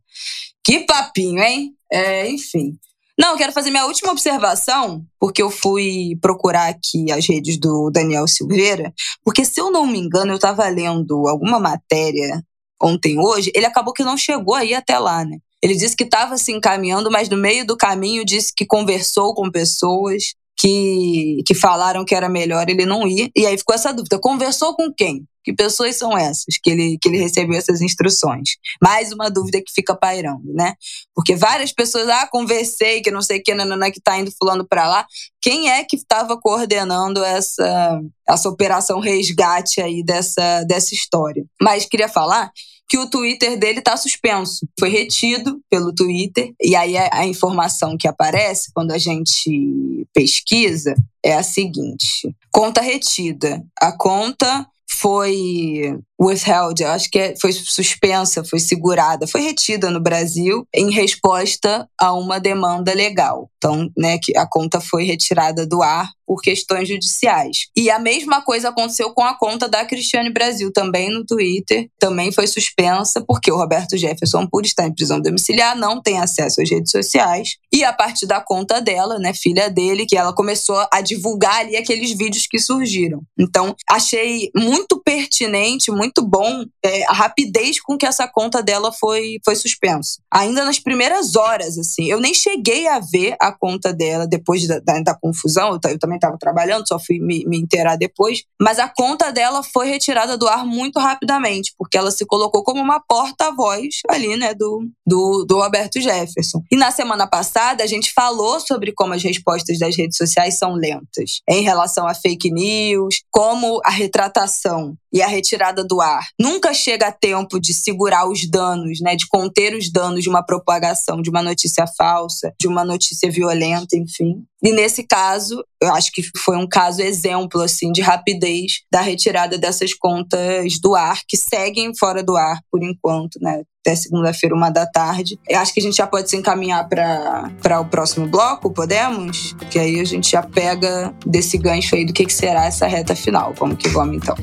que papinho, hein? É, enfim. Não, eu quero fazer minha última observação, porque eu fui procurar aqui as redes do Daniel Silveira, porque se eu não me engano, eu estava lendo alguma matéria ontem, hoje, ele acabou que não chegou aí até lá, né? Ele disse que estava se encaminhando, mas no meio do caminho disse que conversou com pessoas que, que falaram que era melhor ele não ir. E aí ficou essa dúvida: conversou com quem? Que pessoas são essas que ele, que ele recebeu essas instruções? Mais uma dúvida que fica pairando, né? Porque várias pessoas, ah, conversei, que não sei o que, nanana, que tá indo fulano para lá. Quem é que estava coordenando essa, essa operação resgate aí dessa, dessa história? Mas queria falar que o Twitter dele está suspenso. Foi retido pelo Twitter. E aí a, informação que aparece quando a gente pesquisa é a seguinte: conta retida. A conta foi withheld, acho que é, foi suspensa, foi segurada, foi retida no Brasil em resposta a uma demanda legal. Então, né, que a conta foi retirada do ar por questões judiciais. E a mesma coisa aconteceu com a conta da Cristiane Brasil, também no Twitter, também foi suspensa, porque o Roberto Jefferson, por estar em prisão domiciliar, não tem acesso às redes sociais. E a partir da conta dela, né, filha dele, que ela começou a divulgar ali aqueles vídeos que surgiram. Então, achei muito pertinente, muito bom é, a rapidez com que essa conta dela foi, foi suspensa. Ainda nas primeiras horas, assim. Eu nem cheguei a ver a conta dela depois da, da, da confusão, eu, eu também estava trabalhando, só fui me, me inteirar depois. Mas a conta dela foi retirada do ar muito rapidamente, porque ela se colocou como uma porta-voz ali, né, do, do, do Roberto Jefferson. E na semana passada, a gente falou sobre como as respostas das redes sociais são lentas em relação a fake news, como a retratação e a retirada do ar nunca chega a tempo de segurar os danos, né, de conter os danos de uma propagação de uma notícia falsa, de uma notícia violenta, enfim. E nesse caso, eu acho que foi um caso exemplo assim de rapidez da retirada dessas contas do ar que seguem fora do ar por enquanto, né? Até segunda-feira, uma da tarde. Eu acho que a gente já pode se encaminhar para o próximo bloco, podemos? Que aí a gente já pega desse gancho aí do que, que será essa reta final. Vamos que vamos então.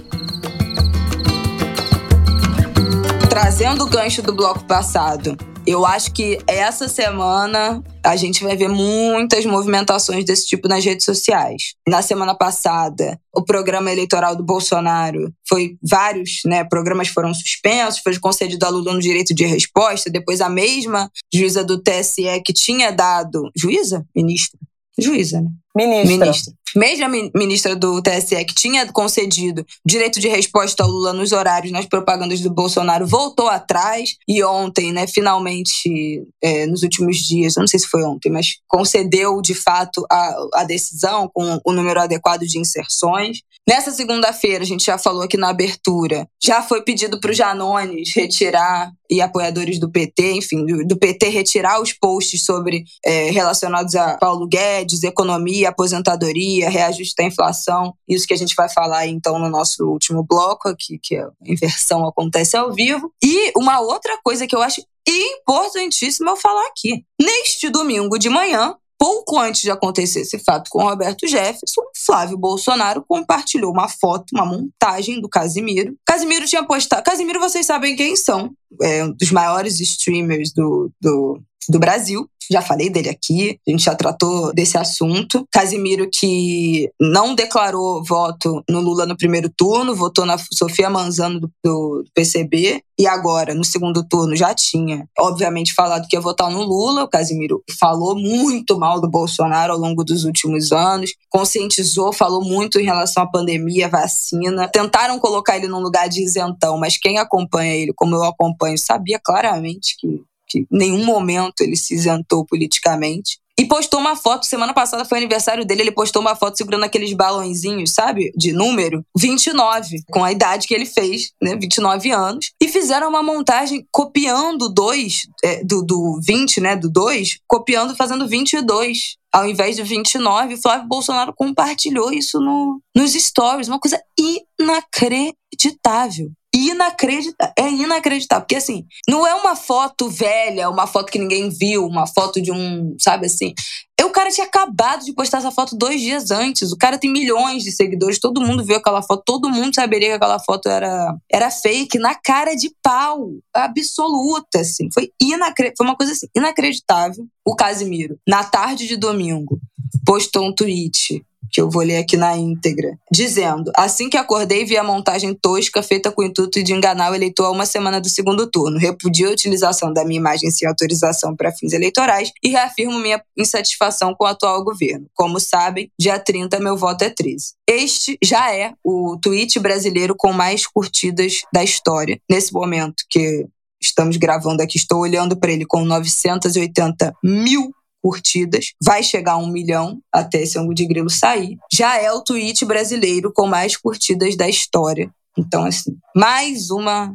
Trazendo o gancho do bloco passado, eu acho que essa semana a gente vai ver muitas movimentações desse tipo nas redes sociais. Na semana passada, o programa eleitoral do Bolsonaro foi vários, né, programas foram suspensos, foi concedido a Lula no direito de resposta, depois a mesma juíza do TSE que tinha dado, juíza, ministra, juíza, né? Ministra. Ministra. Mesmo a ministra do TSE, que tinha concedido direito de resposta ao Lula nos horários nas propagandas do Bolsonaro, voltou atrás e ontem, né, finalmente, é, nos últimos dias, não sei se foi ontem, mas concedeu de fato a, a decisão com o número adequado de inserções. Nessa segunda-feira, a gente já falou aqui na abertura, já foi pedido para os Janones retirar e apoiadores do PT, enfim, do, do PT retirar os posts sobre é, relacionados a Paulo Guedes, economia, aposentadoria, reajuste da inflação, isso que a gente vai falar então no nosso último bloco aqui, que a inversão acontece ao vivo. E uma outra coisa que eu acho importantíssima eu falar aqui. Neste domingo de manhã, pouco antes de acontecer esse fato com Roberto Jefferson, Flávio Bolsonaro compartilhou uma foto, uma montagem do Casimiro. Casimiro tinha postado. Casimiro, vocês sabem quem são. É um dos maiores streamers do, do, do Brasil já falei dele aqui, a gente já tratou desse assunto. Casimiro que não declarou voto no Lula no primeiro turno, votou na Sofia Manzano do, do PCB e agora, no segundo turno, já tinha, obviamente, falado que ia votar no Lula. O Casimiro falou muito mal do Bolsonaro ao longo dos últimos anos, conscientizou, falou muito em relação à pandemia, vacina. Tentaram colocar ele num lugar de isentão, mas quem acompanha ele, como eu acompanho, sabia claramente que que em nenhum momento ele se isentou politicamente. E postou uma foto, semana passada foi aniversário dele, ele postou uma foto segurando aqueles balãozinhos, sabe? De número 29, com a idade que ele fez, né? 29 anos. E fizeram uma montagem copiando dois, é, do, do 20, né? Do 2, copiando, fazendo 22 ao invés de 29, o Flávio Bolsonaro compartilhou isso no, nos stories. Uma coisa inacreditável inacreditável. É inacreditável. Porque, assim, não é uma foto velha, uma foto que ninguém viu, uma foto de um, sabe assim. O cara tinha acabado de postar essa foto dois dias antes. O cara tem milhões de seguidores, todo mundo viu aquela foto, todo mundo saberia que aquela foto era, era fake, na cara de pau, absoluta, assim. Foi, inacre... Foi uma coisa assim, inacreditável. O Casimiro, na tarde de domingo, postou um tweet que eu vou ler aqui na íntegra, dizendo: Assim que acordei, vi a montagem tosca feita com o intuito de enganar o eleitor a uma semana do segundo turno. Repudio a utilização da minha imagem sem autorização para fins eleitorais e reafirmo minha insatisfação com o atual governo. Como sabem, dia 30 meu voto é 13. Este já é o tweet brasileiro com mais curtidas da história. Nesse momento que estamos gravando aqui, estou olhando para ele com 980 mil curtidas, vai chegar a um milhão até esse ângulo de grilo sair. Já é o tweet brasileiro com mais curtidas da história. Então, assim, mais uma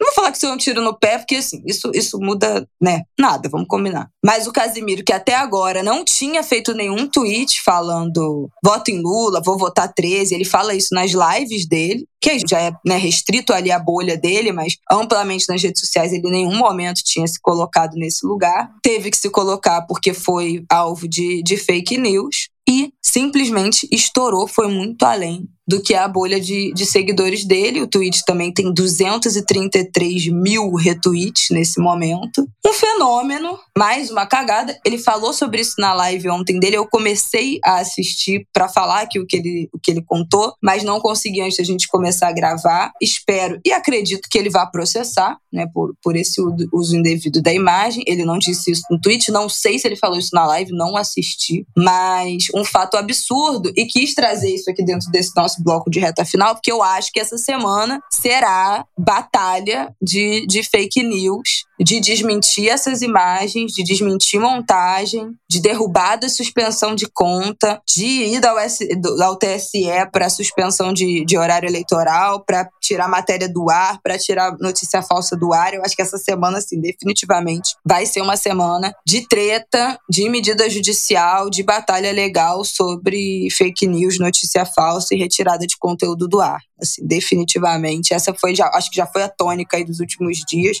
não vou falar que isso é um tiro no pé, porque assim, isso, isso muda, né? Nada, vamos combinar. Mas o Casimiro, que até agora não tinha feito nenhum tweet falando voto em Lula, vou votar 13, ele fala isso nas lives dele, que já é né, restrito ali a bolha dele, mas amplamente nas redes sociais ele em nenhum momento tinha se colocado nesse lugar. Teve que se colocar porque foi alvo de, de fake news e simplesmente estourou, foi muito além do que a bolha de, de seguidores dele. O tweet também tem 233 mil retweets nesse momento. Um fenômeno, mais uma cagada. Ele falou sobre isso na live ontem dele. Eu comecei a assistir para falar aqui o que, ele, o que ele contou, mas não consegui antes da gente começar a gravar. Espero e acredito que ele vá processar, né, por, por esse uso indevido da imagem. Ele não disse isso no tweet, não sei se ele falou isso na live, não assisti, mas um fato absurdo e quis trazer isso aqui dentro desse nosso bloco de reta final, porque eu acho que essa semana será batalha de, de fake news de desmentir essas imagens, de desmentir montagem, de derrubada e suspensão de conta, de ir ao, S, ao TSE para suspensão de, de horário eleitoral, para tirar matéria do ar, para tirar notícia falsa do ar. Eu acho que essa semana, assim, definitivamente vai ser uma semana de treta, de medida judicial, de batalha legal sobre fake news, notícia falsa e retirada de conteúdo do ar. Assim, definitivamente. Essa foi, já, acho que já foi a tônica aí dos últimos dias.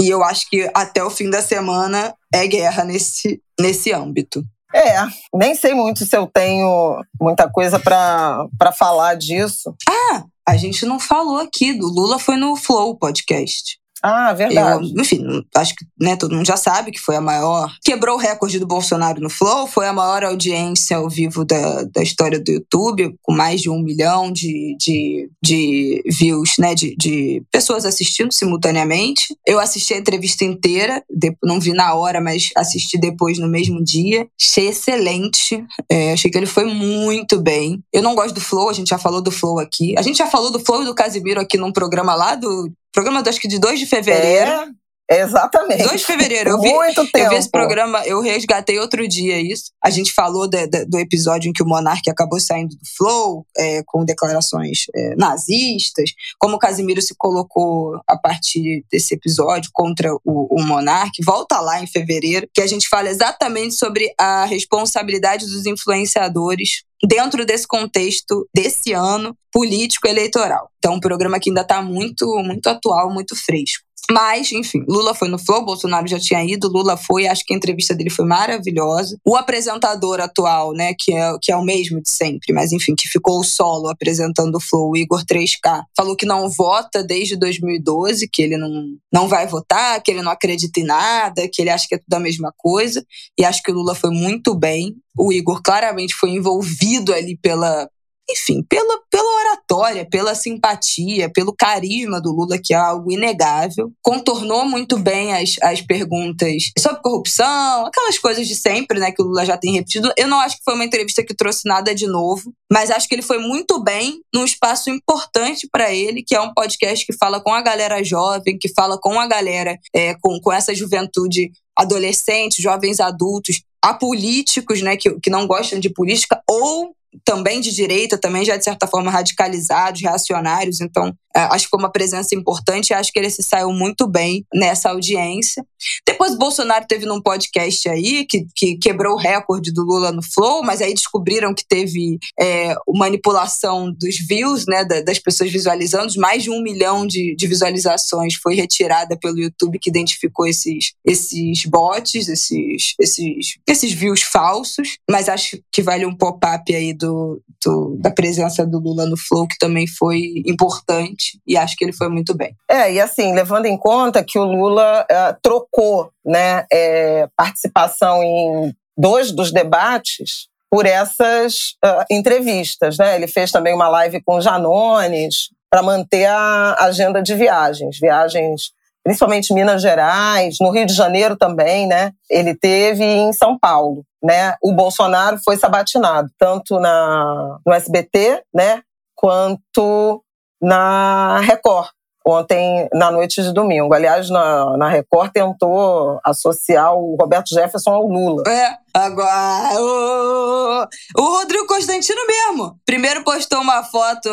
E eu acho que até o fim da semana é guerra nesse, nesse âmbito. É, nem sei muito se eu tenho muita coisa para falar disso. Ah, a gente não falou aqui do Lula foi no Flow podcast. Ah, verdade. Eu, enfim, acho que né, todo mundo já sabe que foi a maior. Quebrou o recorde do Bolsonaro no Flow, foi a maior audiência ao vivo da, da história do YouTube, com mais de um milhão de, de, de views, né? De, de pessoas assistindo simultaneamente. Eu assisti a entrevista inteira, não vi na hora, mas assisti depois no mesmo dia. Achei excelente. É, achei que ele foi muito bem. Eu não gosto do Flow, a gente já falou do Flow aqui. A gente já falou do Flow e do Casimiro aqui num programa lá do Programa, acho que de 2 de fevereiro. É, exatamente. 2 de fevereiro. Eu vi, Muito tempo. Eu vi esse programa, eu resgatei outro dia isso. A gente falou de, de, do episódio em que o Monark acabou saindo do Flow, é, com declarações é, nazistas, como o Casimiro se colocou a partir desse episódio contra o, o Monark. Volta lá em fevereiro, que a gente fala exatamente sobre a responsabilidade dos influenciadores dentro desse contexto desse ano político eleitoral. Então, um programa que ainda está muito, muito atual, muito fresco. Mas, enfim, Lula foi no Flow, Bolsonaro já tinha ido, Lula foi, acho que a entrevista dele foi maravilhosa. O apresentador atual, né, que é, que é o mesmo de sempre, mas enfim, que ficou solo apresentando o Flow, o Igor 3K, falou que não vota desde 2012, que ele não, não vai votar, que ele não acredita em nada, que ele acha que é tudo a mesma coisa. E acho que o Lula foi muito bem. O Igor claramente foi envolvido ali pela, enfim, pela, pela oratória, pela simpatia, pelo carisma do Lula, que é algo inegável. Contornou muito bem as, as perguntas sobre corrupção, aquelas coisas de sempre, né, que o Lula já tem repetido. Eu não acho que foi uma entrevista que trouxe nada de novo, mas acho que ele foi muito bem num espaço importante para ele, que é um podcast que fala com a galera jovem, que fala com a galera, é, com, com essa juventude adolescentes, jovens adultos, a políticos né, que, que não gostam de política ou também de direita, também já de certa forma radicalizados, reacionários. Então, é, acho que foi uma presença importante e acho que ele se saiu muito bem nessa audiência. Depois, Bolsonaro teve num podcast aí que, que quebrou o recorde do Lula no Flow, mas aí descobriram que teve é, manipulação dos views, né, das pessoas visualizando. Mais de um milhão de, de visualizações foi retirada pelo YouTube que identificou esses, esses bots, esses, esses, esses views falsos. Mas acho que vale um pop-up aí do do, do, da presença do Lula no Flow, que também foi importante, e acho que ele foi muito bem. É, e assim, levando em conta que o Lula uh, trocou né, é, participação em dois dos debates por essas uh, entrevistas. Né? Ele fez também uma live com Janones para manter a agenda de viagens, viagens principalmente Minas Gerais, no Rio de Janeiro também, né? Ele teve em São Paulo, né? O Bolsonaro foi sabatinado tanto na no SBT, né, quanto na Record. Ontem, na noite de domingo. Aliás, na, na Record tentou associar o Roberto Jefferson ao Lula. É, agora. O, o Rodrigo Constantino mesmo. Primeiro postou uma foto,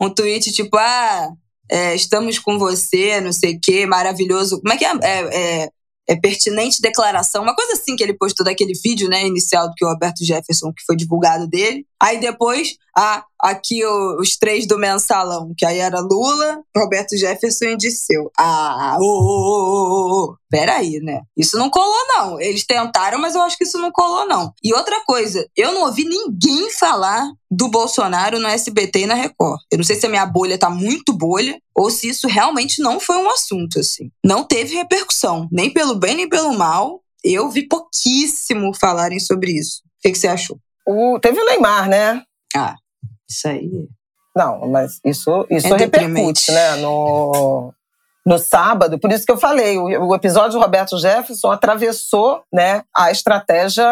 um tweet tipo, ah, é, estamos com você, não sei o quê, maravilhoso. Como é que é? é, é é, pertinente declaração, uma coisa assim que ele postou daquele vídeo, né, inicial do que o Roberto Jefferson, que foi divulgado dele. Aí depois, ah, aqui o, os três do mensalão, que aí era Lula, Roberto Jefferson e Disseu. Ah, ô, ô, ô, ô, peraí, né? Isso não colou, não. Eles tentaram, mas eu acho que isso não colou, não. E outra coisa, eu não ouvi ninguém falar do Bolsonaro no SBT e na Record. Eu não sei se a minha bolha tá muito bolha ou se isso realmente não foi um assunto, assim. Não teve repercussão, nem pelo bem nem pelo mal. Eu vi pouquíssimo falarem sobre isso. O que, que você achou? O, teve o Neymar, né? Ah, isso aí. Não, mas isso, isso é repercute, né? No, no sábado, por isso que eu falei, o, o episódio do Roberto Jefferson atravessou né, a estratégia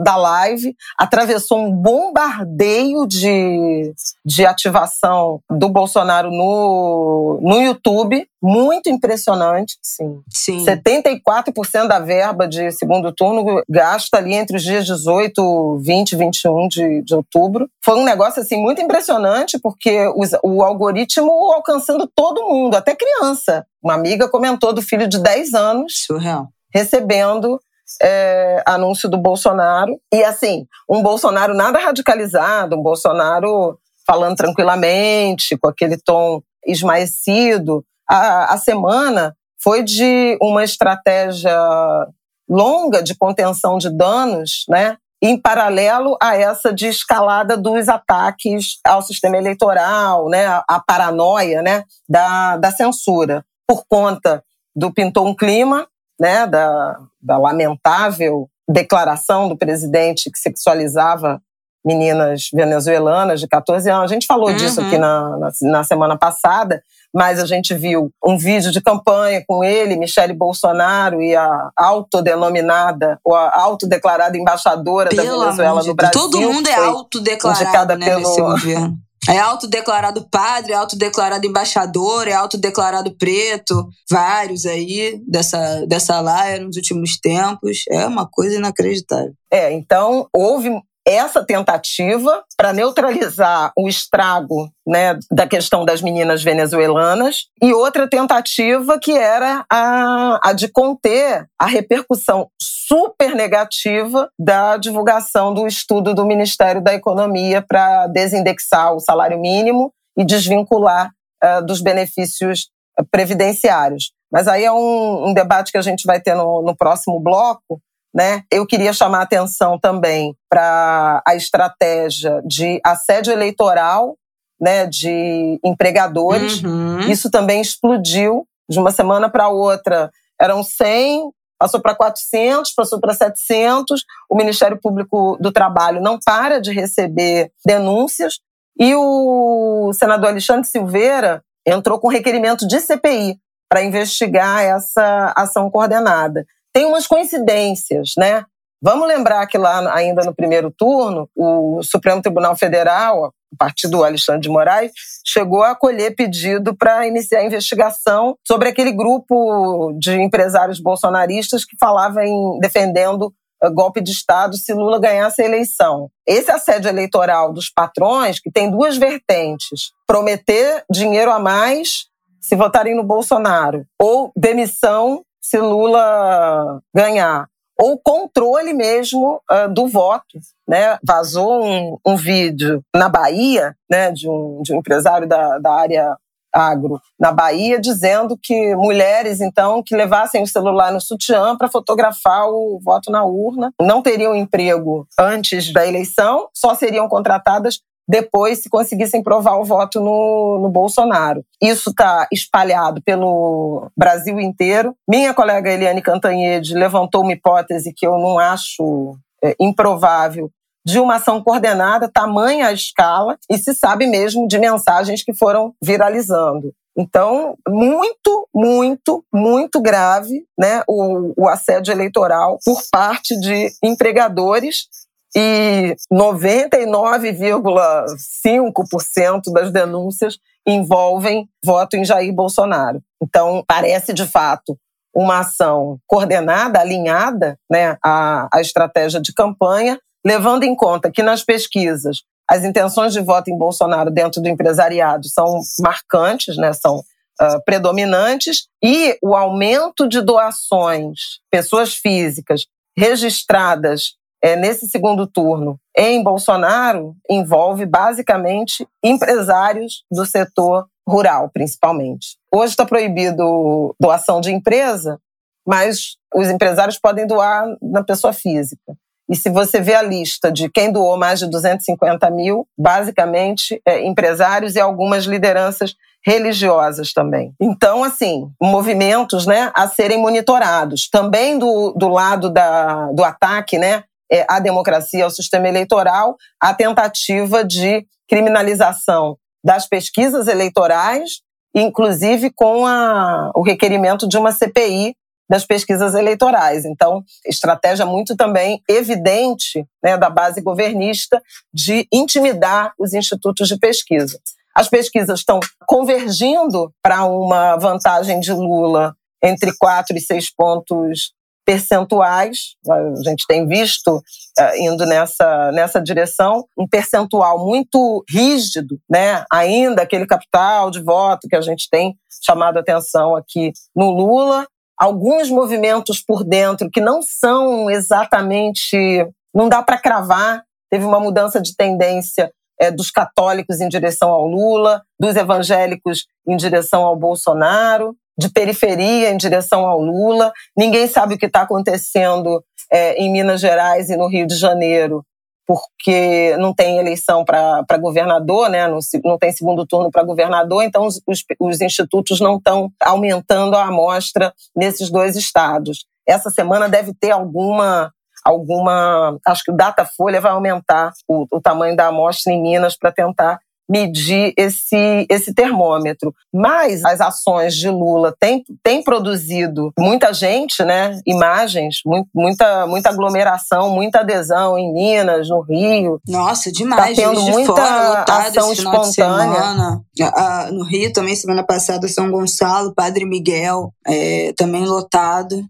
da live, atravessou um bombardeio de, de ativação do Bolsonaro no, no YouTube, muito impressionante, sim. Sim. 74% da verba de segundo turno gasta ali entre os dias 18, 20, 21 de, de outubro. Foi um negócio assim muito impressionante, porque os, o algoritmo alcançando todo mundo, até criança. Uma amiga comentou do filho de 10 anos Surreal. recebendo é, anúncio do Bolsonaro. E assim, um Bolsonaro nada radicalizado, um Bolsonaro falando tranquilamente, com aquele tom esmaecido. A, a semana foi de uma estratégia longa de contenção de danos, né? Em paralelo a essa de escalada dos ataques ao sistema eleitoral, né? A, a paranoia, né? Da, da censura por conta do pintou um clima, né? Da, da lamentável declaração do presidente que sexualizava meninas venezuelanas de 14 anos. A gente falou uhum. disso aqui na, na, na, semana passada, mas a gente viu um vídeo de campanha com ele, Michele Bolsonaro e a autodenominada, ou a autodeclarada embaixadora Pelo da Venezuela no Brasil. Todo mundo é autodeclarado né, pelo... nesse governo. É autodeclarado padre, é autodeclarado embaixador, é autodeclarado preto, vários aí dessa, dessa laia nos últimos tempos. É uma coisa inacreditável. É, então houve essa tentativa para neutralizar o estrago né, da questão das meninas venezuelanas e outra tentativa que era a, a de conter a repercussão super negativa da divulgação do estudo do Ministério da Economia para desindexar o salário mínimo e desvincular uh, dos benefícios previdenciários. Mas aí é um, um, debate que a gente vai ter no, no próximo bloco, né? Eu queria chamar a atenção também para a estratégia de assédio eleitoral né, de empregadores. Uhum. Isso também explodiu de uma semana para outra. Eram 100, passou para 400, passou para 700. O Ministério Público do Trabalho não para de receber denúncias. E o senador Alexandre Silveira entrou com requerimento de CPI para investigar essa ação coordenada tem umas coincidências, né? Vamos lembrar que lá, ainda no primeiro turno, o Supremo Tribunal Federal, o partido do Alexandre de Moraes, chegou a acolher pedido para iniciar a investigação sobre aquele grupo de empresários bolsonaristas que falava em defendendo eh, golpe de Estado se Lula ganhasse a eleição. Esse assédio eleitoral dos patrões, que tem duas vertentes: prometer dinheiro a mais se votarem no Bolsonaro, ou demissão se Lula ganhar, ou controle mesmo uh, do voto. Né? Vazou um, um, vídeo na Bahia, né, de, um, de um empresário da, da área agro na Bahia, dizendo que mulheres, então, que levassem o celular no sutiã para fotografar o voto na urna, não teriam emprego antes da eleição, só seriam contratadas depois se conseguissem provar o voto no, no Bolsonaro. Isso está espalhado pelo Brasil inteiro. Minha colega Eliane Cantanhede levantou uma hipótese que eu não acho é, improvável de uma ação coordenada, tamanha a escala, e se sabe mesmo de mensagens que foram viralizando. Então, muito, muito, muito grave né, o, o assédio eleitoral por parte de empregadores e 99,5% das denúncias envolvem voto em Jair Bolsonaro. Então, parece de fato uma ação coordenada, alinhada né, à, à estratégia de campanha, levando em conta que nas pesquisas as intenções de voto em Bolsonaro dentro do empresariado são marcantes, né, são uh, predominantes, e o aumento de doações, pessoas físicas registradas é, nesse segundo turno em Bolsonaro envolve basicamente empresários do setor rural, principalmente. Hoje está proibido doação de empresa, mas os empresários podem doar na pessoa física. E se você vê a lista de quem doou mais de 250 mil, basicamente é, empresários e algumas lideranças religiosas também. Então, assim, movimentos né, a serem monitorados. Também do, do lado da, do ataque né, à democracia, ao sistema eleitoral, a tentativa de criminalização das pesquisas eleitorais inclusive com a, o requerimento de uma CPI das pesquisas eleitorais. Então, estratégia muito também evidente né, da base governista de intimidar os institutos de pesquisa. As pesquisas estão convergindo para uma vantagem de Lula entre 4 e 6 pontos percentuais, a gente tem visto uh, indo nessa, nessa direção, um percentual muito rígido, né? ainda aquele capital de voto que a gente tem chamado atenção aqui no Lula, alguns movimentos por dentro que não são exatamente, não dá para cravar, teve uma mudança de tendência é, dos católicos em direção ao Lula, dos evangélicos em direção ao Bolsonaro, de periferia em direção ao Lula. Ninguém sabe o que está acontecendo é, em Minas Gerais e no Rio de Janeiro, porque não tem eleição para governador, né? não, não, tem segundo turno para governador, então os, os, os institutos não estão aumentando a amostra nesses dois estados. Essa semana deve ter alguma alguma. Acho que o Datafolha vai aumentar o, o tamanho da amostra em Minas para tentar medir esse, esse termômetro. Mas as ações de Lula têm, têm produzido muita gente, né? imagens, muita, muita aglomeração, muita adesão em Minas, no Rio. Nossa, demais. Tá tendo muita fora, ação espontânea. Ah, no Rio também, semana passada, São Gonçalo, Padre Miguel, é, também lotado.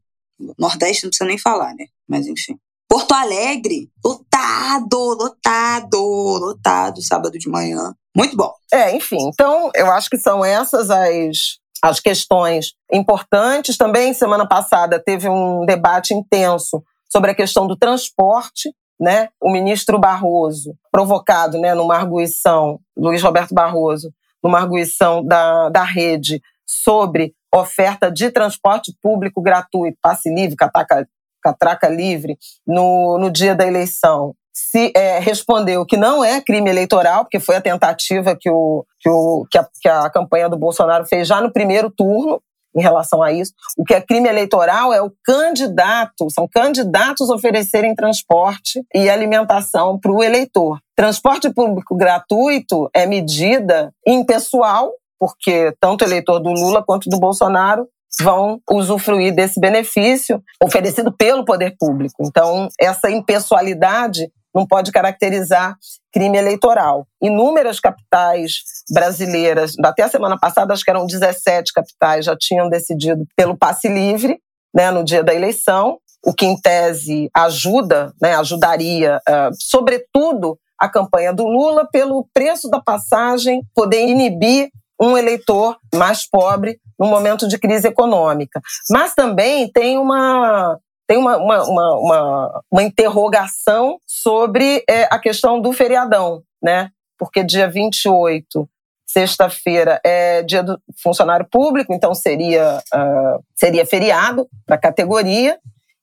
Nordeste não precisa nem falar, né? Mas enfim. Porto Alegre, lotado, lotado, lotado, sábado de manhã. Muito bom. É, enfim, então eu acho que são essas as, as questões importantes. Também, semana passada, teve um debate intenso sobre a questão do transporte. Né? O ministro Barroso, provocado né, numa arguição, Luiz Roberto Barroso, numa arguição da, da rede sobre oferta de transporte público gratuito, passe livre, cataca, catraca livre no, no dia da eleição, se é, respondeu que não é crime eleitoral, porque foi a tentativa que, o, que, o, que, a, que a campanha do Bolsonaro fez já no primeiro turno, em relação a isso. O que é crime eleitoral é o candidato, são candidatos oferecerem transporte e alimentação para o eleitor. Transporte público gratuito é medida impessoal, porque tanto o eleitor do Lula quanto do Bolsonaro vão usufruir desse benefício oferecido pelo poder público. Então, essa impessoalidade não pode caracterizar crime eleitoral. Inúmeras capitais brasileiras, até a semana passada, acho que eram 17 capitais, já tinham decidido pelo passe livre né, no dia da eleição, o que em tese ajuda, né, ajudaria, uh, sobretudo, a campanha do Lula pelo preço da passagem poder inibir um eleitor mais pobre num momento de crise econômica. Mas também tem uma, tem uma, uma, uma, uma interrogação sobre é, a questão do feriadão, né? Porque dia 28, sexta-feira, é dia do funcionário público, então seria, uh, seria feriado para a categoria.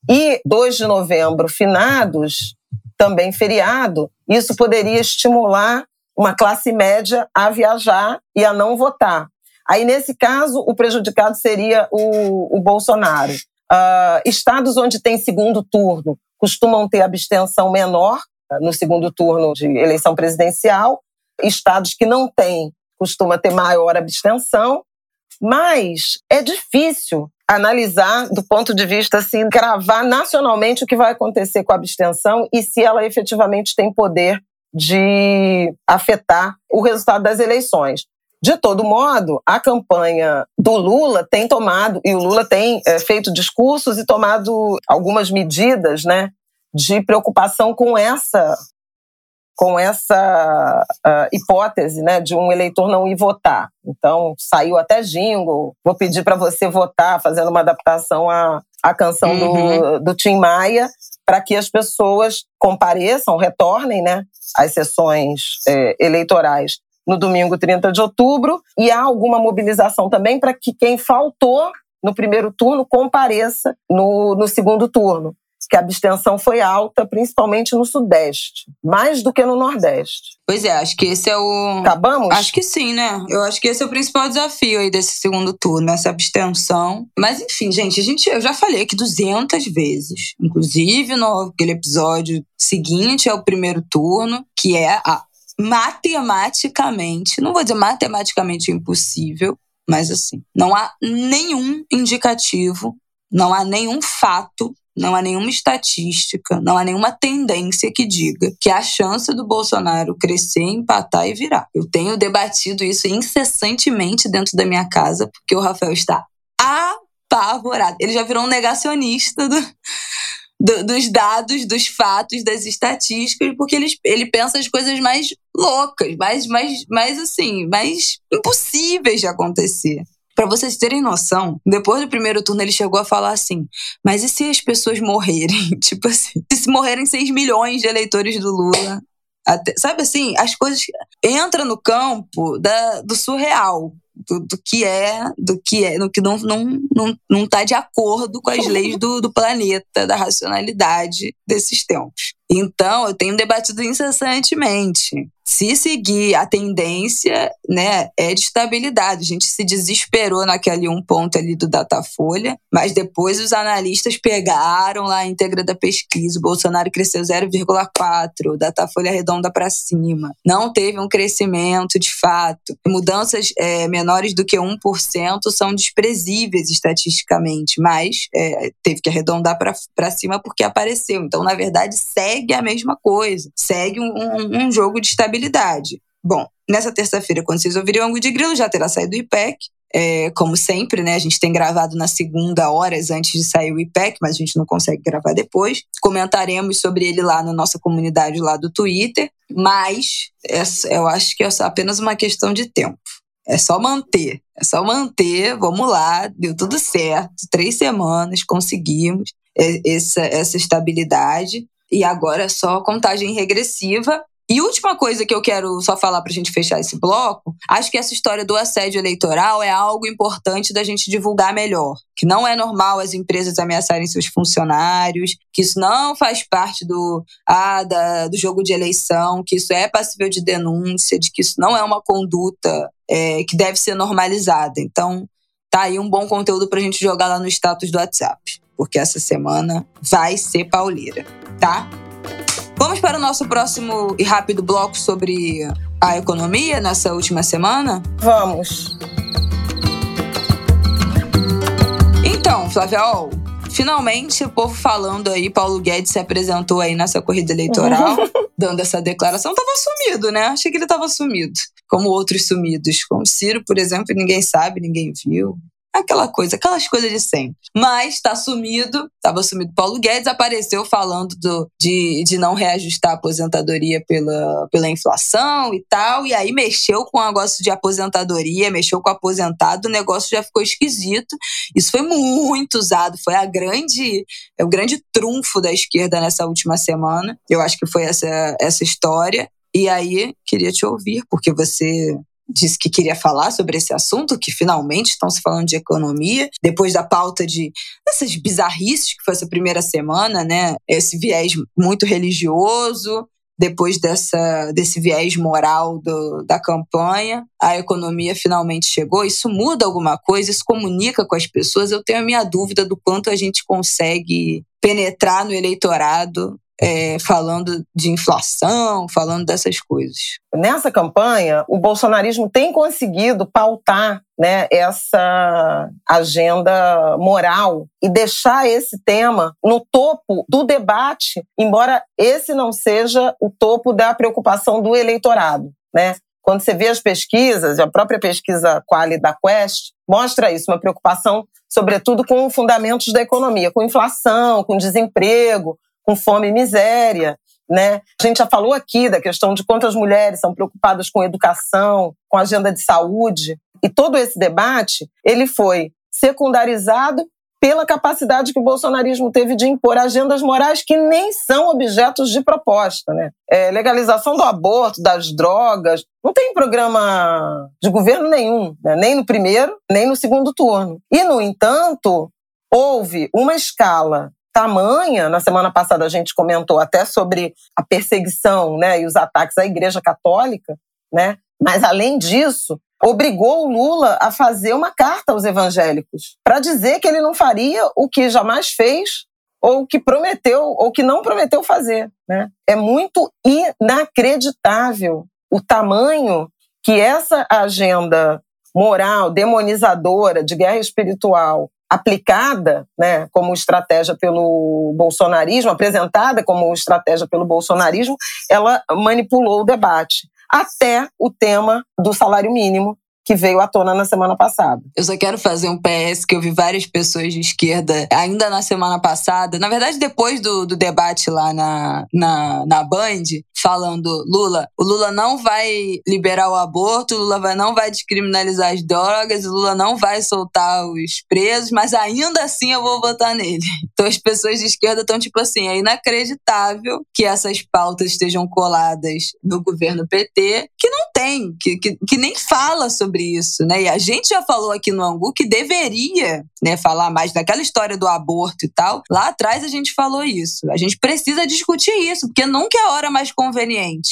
E 2 de novembro, finados, também feriado. Isso poderia estimular uma classe média a viajar e a não votar. Aí, nesse caso, o prejudicado seria o, o Bolsonaro. Uh, estados onde tem segundo turno costumam ter abstenção menor uh, no segundo turno de eleição presidencial. Estados que não têm costuma ter maior abstenção. Mas é difícil analisar do ponto de vista assim, gravar nacionalmente o que vai acontecer com a abstenção e se ela efetivamente tem poder de afetar o resultado das eleições. De todo modo, a campanha do Lula tem tomado, e o Lula tem é, feito discursos e tomado algumas medidas né, de preocupação com essa, com essa uh, hipótese né, de um eleitor não ir votar. Então, saiu até jingle, vou pedir para você votar, fazendo uma adaptação à, à canção uhum. do, do Tim Maia, para que as pessoas compareçam, retornem né, às sessões é, eleitorais no domingo 30 de outubro, e há alguma mobilização também para que quem faltou no primeiro turno compareça no, no segundo turno que a abstenção foi alta, principalmente no Sudeste, mais do que no Nordeste. Pois é, acho que esse é o. Acabamos? Acho que sim, né? Eu acho que esse é o principal desafio aí desse segundo turno, essa abstenção. Mas enfim, gente, a gente, eu já falei aqui 200 vezes, inclusive no aquele episódio seguinte ao primeiro turno, que é a matematicamente, não vou dizer matematicamente impossível, mas assim, não há nenhum indicativo, não há nenhum fato não há nenhuma estatística, não há nenhuma tendência que diga que a chance do Bolsonaro crescer, empatar e virar. Eu tenho debatido isso incessantemente dentro da minha casa, porque o Rafael está apavorado. Ele já virou um negacionista do, do, dos dados, dos fatos, das estatísticas, porque ele, ele pensa as coisas mais loucas, mais, mais, mais assim, mais impossíveis de acontecer. Para vocês terem noção, depois do primeiro turno ele chegou a falar assim: mas e se as pessoas morrerem? tipo assim, se morrerem 6 milhões de eleitores do Lula? Até, sabe assim, as coisas entram no campo da, do surreal. Do, do, que é, do que é, do que não, não, não, não tá de acordo com as leis do, do planeta, da racionalidade desses tempos. Então, eu tenho debatido incessantemente se seguir a tendência, né, é de estabilidade. A gente se desesperou naquele um ponto ali do Datafolha, mas depois os analistas pegaram lá a íntegra da pesquisa. O Bolsonaro cresceu 0,4, o Datafolha arredonda para cima. Não teve um crescimento de fato. Mudanças é, menores do que 1% são desprezíveis estatisticamente, mas é, teve que arredondar para cima porque apareceu. Então, na verdade, segue a mesma coisa. Segue um, um, um jogo de estabilidade. Bom, nessa terça-feira, quando vocês ouvirem o ângulo de grilo, já terá saído o IPEC. É, como sempre, né? A gente tem gravado na segunda, horas antes de sair o IPEC, mas a gente não consegue gravar depois. Comentaremos sobre ele lá na nossa comunidade lá do Twitter, mas é, eu acho que é apenas uma questão de tempo. É só manter, é só manter, vamos lá, deu tudo certo. Três semanas, conseguimos essa, essa estabilidade. E agora é só contagem regressiva e última coisa que eu quero só falar para a gente fechar esse bloco, acho que essa história do assédio eleitoral é algo importante da gente divulgar melhor. Que não é normal as empresas ameaçarem seus funcionários, que isso não faz parte do, ah, da, do jogo de eleição, que isso é passível de denúncia, de que isso não é uma conduta é, que deve ser normalizada. Então, tá aí um bom conteúdo para a gente jogar lá no status do WhatsApp, porque essa semana vai ser pauleira, tá? Vamos para o nosso próximo e rápido bloco sobre a economia nessa última semana? Vamos. Então, Flaviol, finalmente o povo falando aí, Paulo Guedes se apresentou aí nessa corrida eleitoral, dando essa declaração. Tava sumido, né? Achei que ele tava sumido. Como outros sumidos. Como Ciro, por exemplo, ninguém sabe, ninguém viu aquela coisa, aquelas coisas de sempre. Mas está sumido, estava sumido Paulo Guedes, apareceu falando do, de, de não reajustar a aposentadoria pela, pela inflação e tal, e aí mexeu com o negócio de aposentadoria, mexeu com o aposentado, o negócio já ficou esquisito. Isso foi muito usado, foi a grande, é o grande trunfo da esquerda nessa última semana. Eu acho que foi essa, essa história. E aí, queria te ouvir, porque você disse que queria falar sobre esse assunto, que finalmente estão se falando de economia, depois da pauta de essas bizarrices que foi essa primeira semana, né? Esse viés muito religioso, depois dessa, desse viés moral do, da campanha, a economia finalmente chegou. Isso muda alguma coisa? Isso comunica com as pessoas? Eu tenho a minha dúvida do quanto a gente consegue penetrar no eleitorado é, falando de inflação, falando dessas coisas. Nessa campanha, o bolsonarismo tem conseguido pautar né, essa agenda moral e deixar esse tema no topo do debate, embora esse não seja o topo da preocupação do eleitorado. Né? Quando você vê as pesquisas, a própria pesquisa Quali da Quest mostra isso, uma preocupação, sobretudo, com fundamentos da economia, com inflação, com desemprego, com fome e miséria. Né? A gente já falou aqui da questão de quantas mulheres são preocupadas com educação, com agenda de saúde. E todo esse debate ele foi secundarizado pela capacidade que o bolsonarismo teve de impor agendas morais que nem são objetos de proposta. Né? É, legalização do aborto, das drogas, não tem programa de governo nenhum, né? nem no primeiro, nem no segundo turno. E, no entanto, houve uma escala tamanha. Na semana passada a gente comentou até sobre a perseguição né, e os ataques à Igreja Católica, né? mas além disso, obrigou o Lula a fazer uma carta aos evangélicos para dizer que ele não faria o que jamais fez ou que prometeu ou que não prometeu fazer. Né? É muito inacreditável o tamanho que essa agenda moral, demonizadora, de guerra espiritual, aplicada né, como estratégia pelo bolsonarismo, apresentada como estratégia pelo bolsonarismo, ela manipulou o debate até o tema do salário mínimo, que veio à tona na semana passada. Eu só quero fazer um PS que eu vi várias pessoas de esquerda ainda na semana passada, na verdade depois do, do debate lá na, na, na Band, falando Lula, o Lula não vai liberar o aborto, o Lula vai, não vai descriminalizar as drogas, o Lula não vai soltar os presos, mas ainda assim eu vou votar nele. Então as pessoas de esquerda estão tipo assim, é inacreditável que essas pautas estejam coladas no governo PT, que não tem, que, que, que nem fala sobre isso, né? E a gente já falou aqui no Angu que deveria, né, falar mais daquela história do aborto e tal. Lá atrás a gente falou isso. A gente precisa discutir isso, porque nunca é hora mais conveniente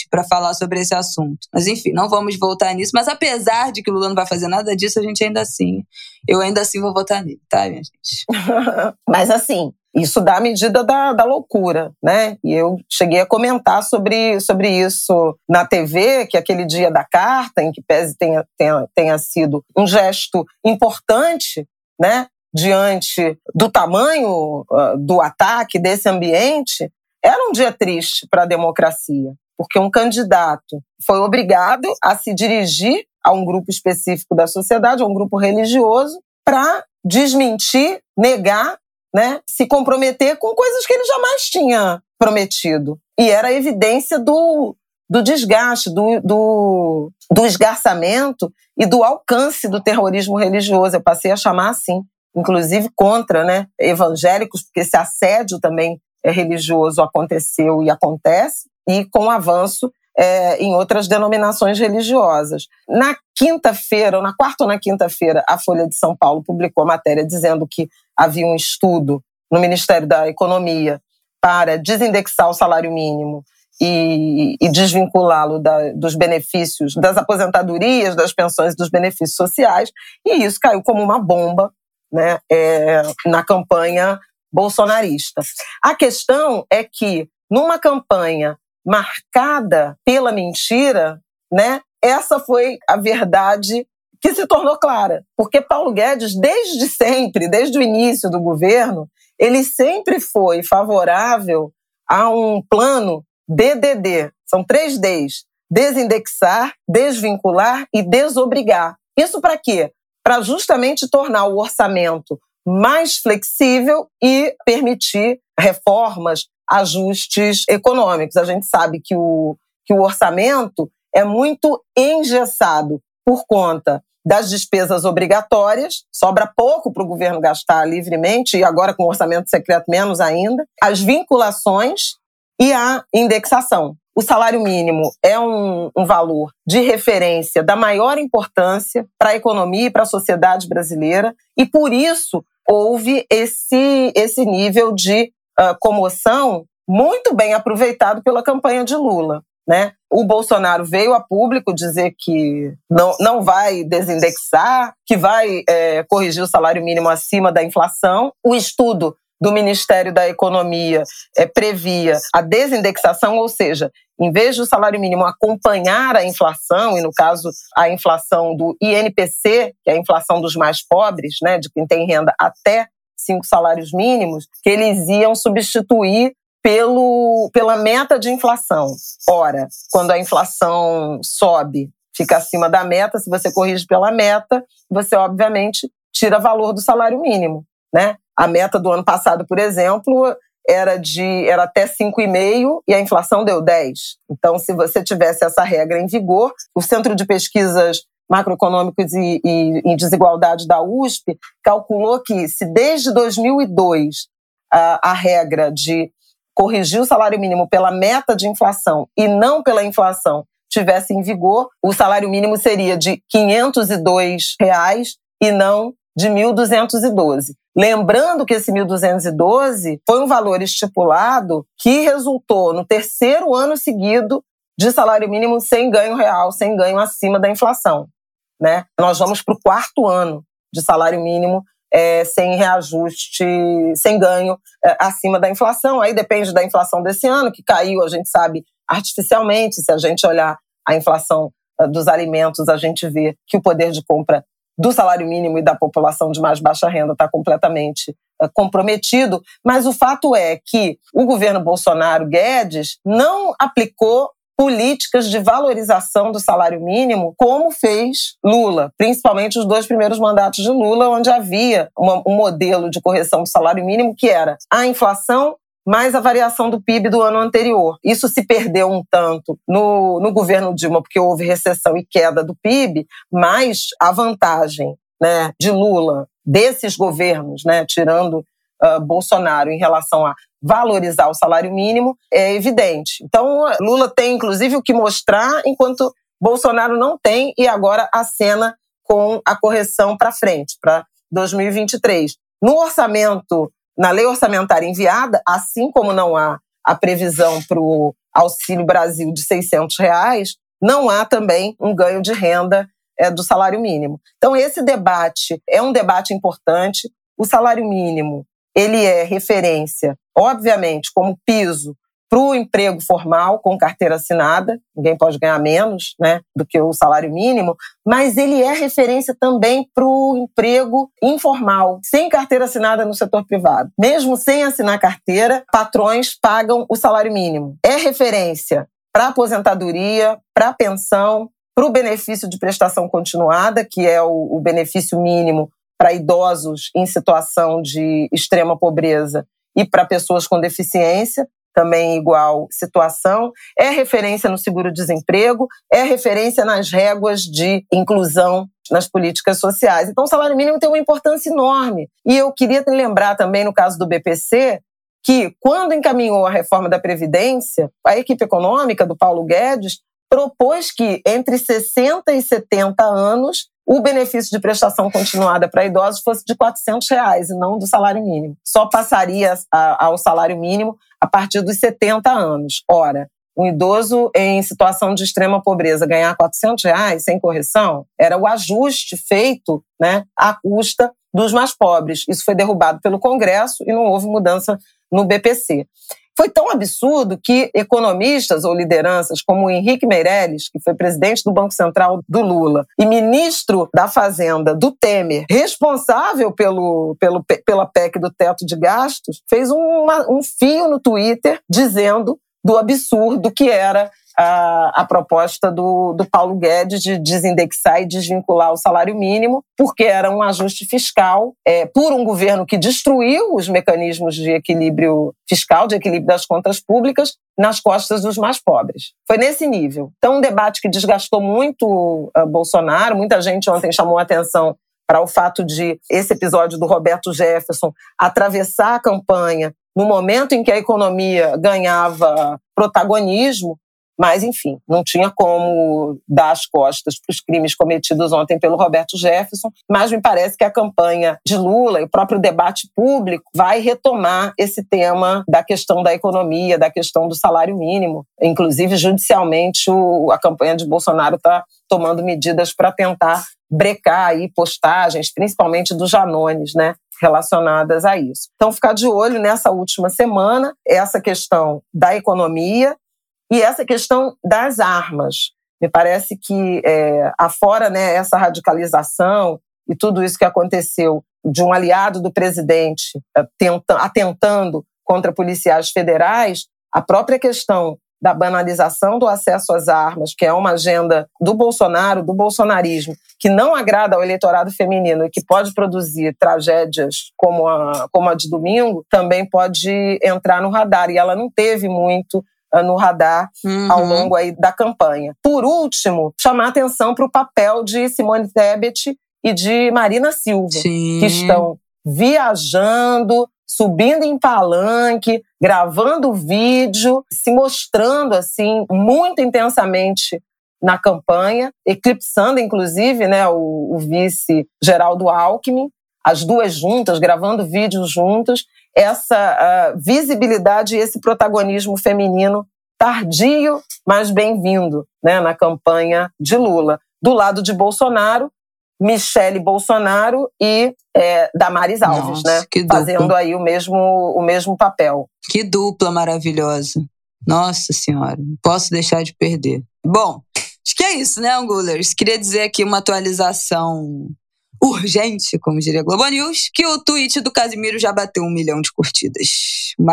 para falar sobre esse assunto. Mas enfim, não vamos voltar nisso. Mas apesar de que Lula não vai fazer nada disso, a gente ainda assim, eu ainda assim vou votar nele, tá, minha gente? Mas assim, isso dá a medida da, da loucura, né? E eu cheguei a comentar sobre, sobre isso na TV, que aquele dia da carta, em que pese tenha, tenha, tenha sido um gesto importante, né? Diante do tamanho uh, do ataque desse ambiente, era um dia triste para a democracia, porque um candidato foi obrigado a se dirigir a um grupo específico da sociedade, a um grupo religioso, para desmentir, negar, né, se comprometer com coisas que ele jamais tinha prometido. E era evidência do, do desgaste, do, do, do esgarçamento e do alcance do terrorismo religioso. Eu passei a chamar assim, inclusive contra né, evangélicos, porque esse assédio também religioso aconteceu e acontece, e com avanço é, em outras denominações religiosas. Na quinta-feira, ou na quarta ou na quinta-feira, a Folha de São Paulo publicou a matéria dizendo que havia um estudo no Ministério da Economia para desindexar o salário mínimo e, e desvinculá-lo dos benefícios das aposentadorias, das pensões e dos benefícios sociais, e isso caiu como uma bomba né, é, na campanha bolsonarista. A questão é que, numa campanha marcada pela mentira, né, essa foi a verdade que se tornou clara. Porque Paulo Guedes, desde sempre, desde o início do governo, ele sempre foi favorável a um plano DDD. São três Ds: desindexar, desvincular e desobrigar. Isso para quê? Para justamente tornar o orçamento mais flexível e permitir reformas, ajustes econômicos. A gente sabe que o, que o orçamento é muito engessado por conta das despesas obrigatórias, sobra pouco para o governo gastar livremente, e agora com o orçamento secreto menos ainda, as vinculações e a indexação. O salário mínimo é um, um valor de referência da maior importância para a economia e para a sociedade brasileira, e por isso houve esse, esse nível de uh, comoção muito bem aproveitado pela campanha de Lula. Né? O Bolsonaro veio a público dizer que não, não vai desindexar, que vai é, corrigir o salário mínimo acima da inflação. O estudo do Ministério da Economia é, previa a desindexação, ou seja, em vez do salário mínimo acompanhar a inflação, e no caso a inflação do INPC, que é a inflação dos mais pobres, né, de quem tem renda até cinco salários mínimos, que eles iam substituir pelo, pela meta de inflação. Ora, quando a inflação sobe, fica acima da meta, se você corrige pela meta, você obviamente tira valor do salário mínimo, né? A meta do ano passado, por exemplo, era de era até 5,5 e a inflação deu 10. Então, se você tivesse essa regra em vigor, o Centro de Pesquisas Macroeconômicas e, e, e Desigualdade da USP calculou que se desde 2002 a, a regra de corrigir o salário mínimo pela meta de inflação e não pela inflação tivesse em vigor, o salário mínimo seria de 502 reais e não de 1.212. Lembrando que esse 1.212 foi um valor estipulado que resultou no terceiro ano seguido de salário mínimo sem ganho real, sem ganho acima da inflação. Né? Nós vamos para o quarto ano de salário mínimo é, sem reajuste, sem ganho é, acima da inflação. Aí depende da inflação desse ano, que caiu, a gente sabe, artificialmente. Se a gente olhar a inflação é, dos alimentos, a gente vê que o poder de compra do salário mínimo e da população de mais baixa renda está completamente uh, comprometido, mas o fato é que o governo Bolsonaro Guedes não aplicou políticas de valorização do salário mínimo, como fez Lula, principalmente os dois primeiros mandatos de Lula, onde havia uma, um modelo de correção do salário mínimo que era a inflação mais a variação do PIB do ano anterior. Isso se perdeu um tanto no, no governo Dilma, porque houve recessão e queda do PIB, mas a vantagem né, de Lula, desses governos, né, tirando uh, Bolsonaro, em relação a valorizar o salário mínimo, é evidente. Então, Lula tem, inclusive, o que mostrar, enquanto Bolsonaro não tem, e agora a cena com a correção para frente, para 2023. No orçamento na lei orçamentária enviada, assim como não há a previsão para o Auxílio Brasil de 600 reais, não há também um ganho de renda é, do salário mínimo. Então, esse debate é um debate importante. O salário mínimo ele é referência, obviamente, como piso para o emprego formal com carteira assinada, ninguém pode ganhar menos né, do que o salário mínimo, mas ele é referência também para o emprego informal, sem carteira assinada no setor privado. Mesmo sem assinar carteira, patrões pagam o salário mínimo. É referência para aposentadoria, para pensão, para o benefício de prestação continuada, que é o, o benefício mínimo para idosos em situação de extrema pobreza e para pessoas com deficiência também igual situação, é referência no seguro-desemprego, é referência nas réguas de inclusão nas políticas sociais. Então, o salário mínimo tem uma importância enorme. E eu queria lembrar também, no caso do BPC, que quando encaminhou a reforma da Previdência, a equipe econômica do Paulo Guedes propôs que entre 60 e 70 anos o benefício de prestação continuada para idosos fosse de 400 reais e não do salário mínimo. Só passaria ao salário mínimo a partir dos 70 anos. Ora, um idoso em situação de extrema pobreza ganhar 400 reais sem correção era o ajuste feito né, à custa dos mais pobres. Isso foi derrubado pelo Congresso e não houve mudança no BPC. Foi tão absurdo que economistas ou lideranças como Henrique Meirelles, que foi presidente do Banco Central do Lula e ministro da Fazenda do Temer, responsável pelo, pelo, pela PEC do teto de gastos, fez uma, um fio no Twitter dizendo do absurdo que era a, a proposta do, do Paulo Guedes de desindexar e desvincular o salário mínimo, porque era um ajuste fiscal é, por um governo que destruiu os mecanismos de equilíbrio fiscal, de equilíbrio das contas públicas, nas costas dos mais pobres. Foi nesse nível. Então, um debate que desgastou muito uh, Bolsonaro, muita gente ontem chamou a atenção para o fato de esse episódio do Roberto Jefferson atravessar a campanha no momento em que a economia ganhava protagonismo, mas, enfim, não tinha como dar as costas para os crimes cometidos ontem pelo Roberto Jefferson. Mas me parece que a campanha de Lula e o próprio debate público vai retomar esse tema da questão da economia, da questão do salário mínimo. Inclusive, judicialmente, o, a campanha de Bolsonaro está tomando medidas para tentar brecar aí postagens, principalmente dos Janones, né? relacionadas a isso. Então, ficar de olho nessa última semana, essa questão da economia e essa questão das armas. Me parece que, é, afora né, essa radicalização e tudo isso que aconteceu de um aliado do presidente tenta, atentando contra policiais federais, a própria questão da banalização do acesso às armas, que é uma agenda do Bolsonaro, do bolsonarismo, que não agrada ao eleitorado feminino e que pode produzir tragédias como a, como a de domingo, também pode entrar no radar. E ela não teve muito no radar uhum. ao longo aí da campanha. Por último, chamar atenção para o papel de Simone Tebet e de Marina Silva, Sim. que estão viajando, subindo em palanque, gravando vídeo, se mostrando assim muito intensamente na campanha, eclipsando inclusive né, o, o vice Geraldo Alckmin, as duas juntas, gravando vídeos juntas, essa uh, visibilidade e esse protagonismo feminino tardio, mas bem-vindo né, na campanha de Lula. Do lado de Bolsonaro, Michele Bolsonaro e é, Damares Alves, Nossa, né? Fazendo aí o mesmo, o mesmo papel. Que dupla maravilhosa. Nossa Senhora, não posso deixar de perder. Bom, acho que é isso, né, Angulers? Queria dizer aqui uma atualização urgente, como diria Globo News, que o tweet do Casimiro já bateu um milhão de curtidas.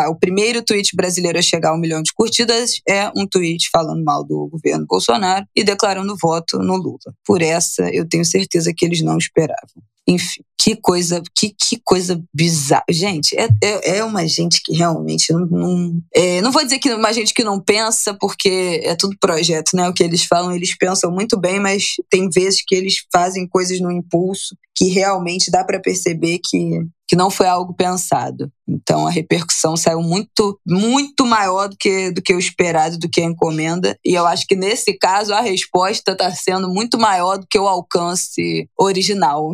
O primeiro tweet brasileiro a chegar a um milhão de curtidas é um tweet falando mal do governo Bolsonaro e declarando voto no Lula. Por essa, eu tenho certeza que eles não esperavam. Enfim, que coisa, que, que coisa bizarra. Gente, é, é, é uma gente que realmente não. Não, é, não vou dizer que é uma gente que não pensa, porque é tudo projeto, né? O que eles falam, eles pensam muito bem, mas tem vezes que eles fazem coisas no impulso que realmente dá para perceber que que não foi algo pensado. Então a repercussão saiu muito, muito maior do que, do que o esperado, do que a encomenda. E eu acho que nesse caso a resposta está sendo muito maior do que o alcance original.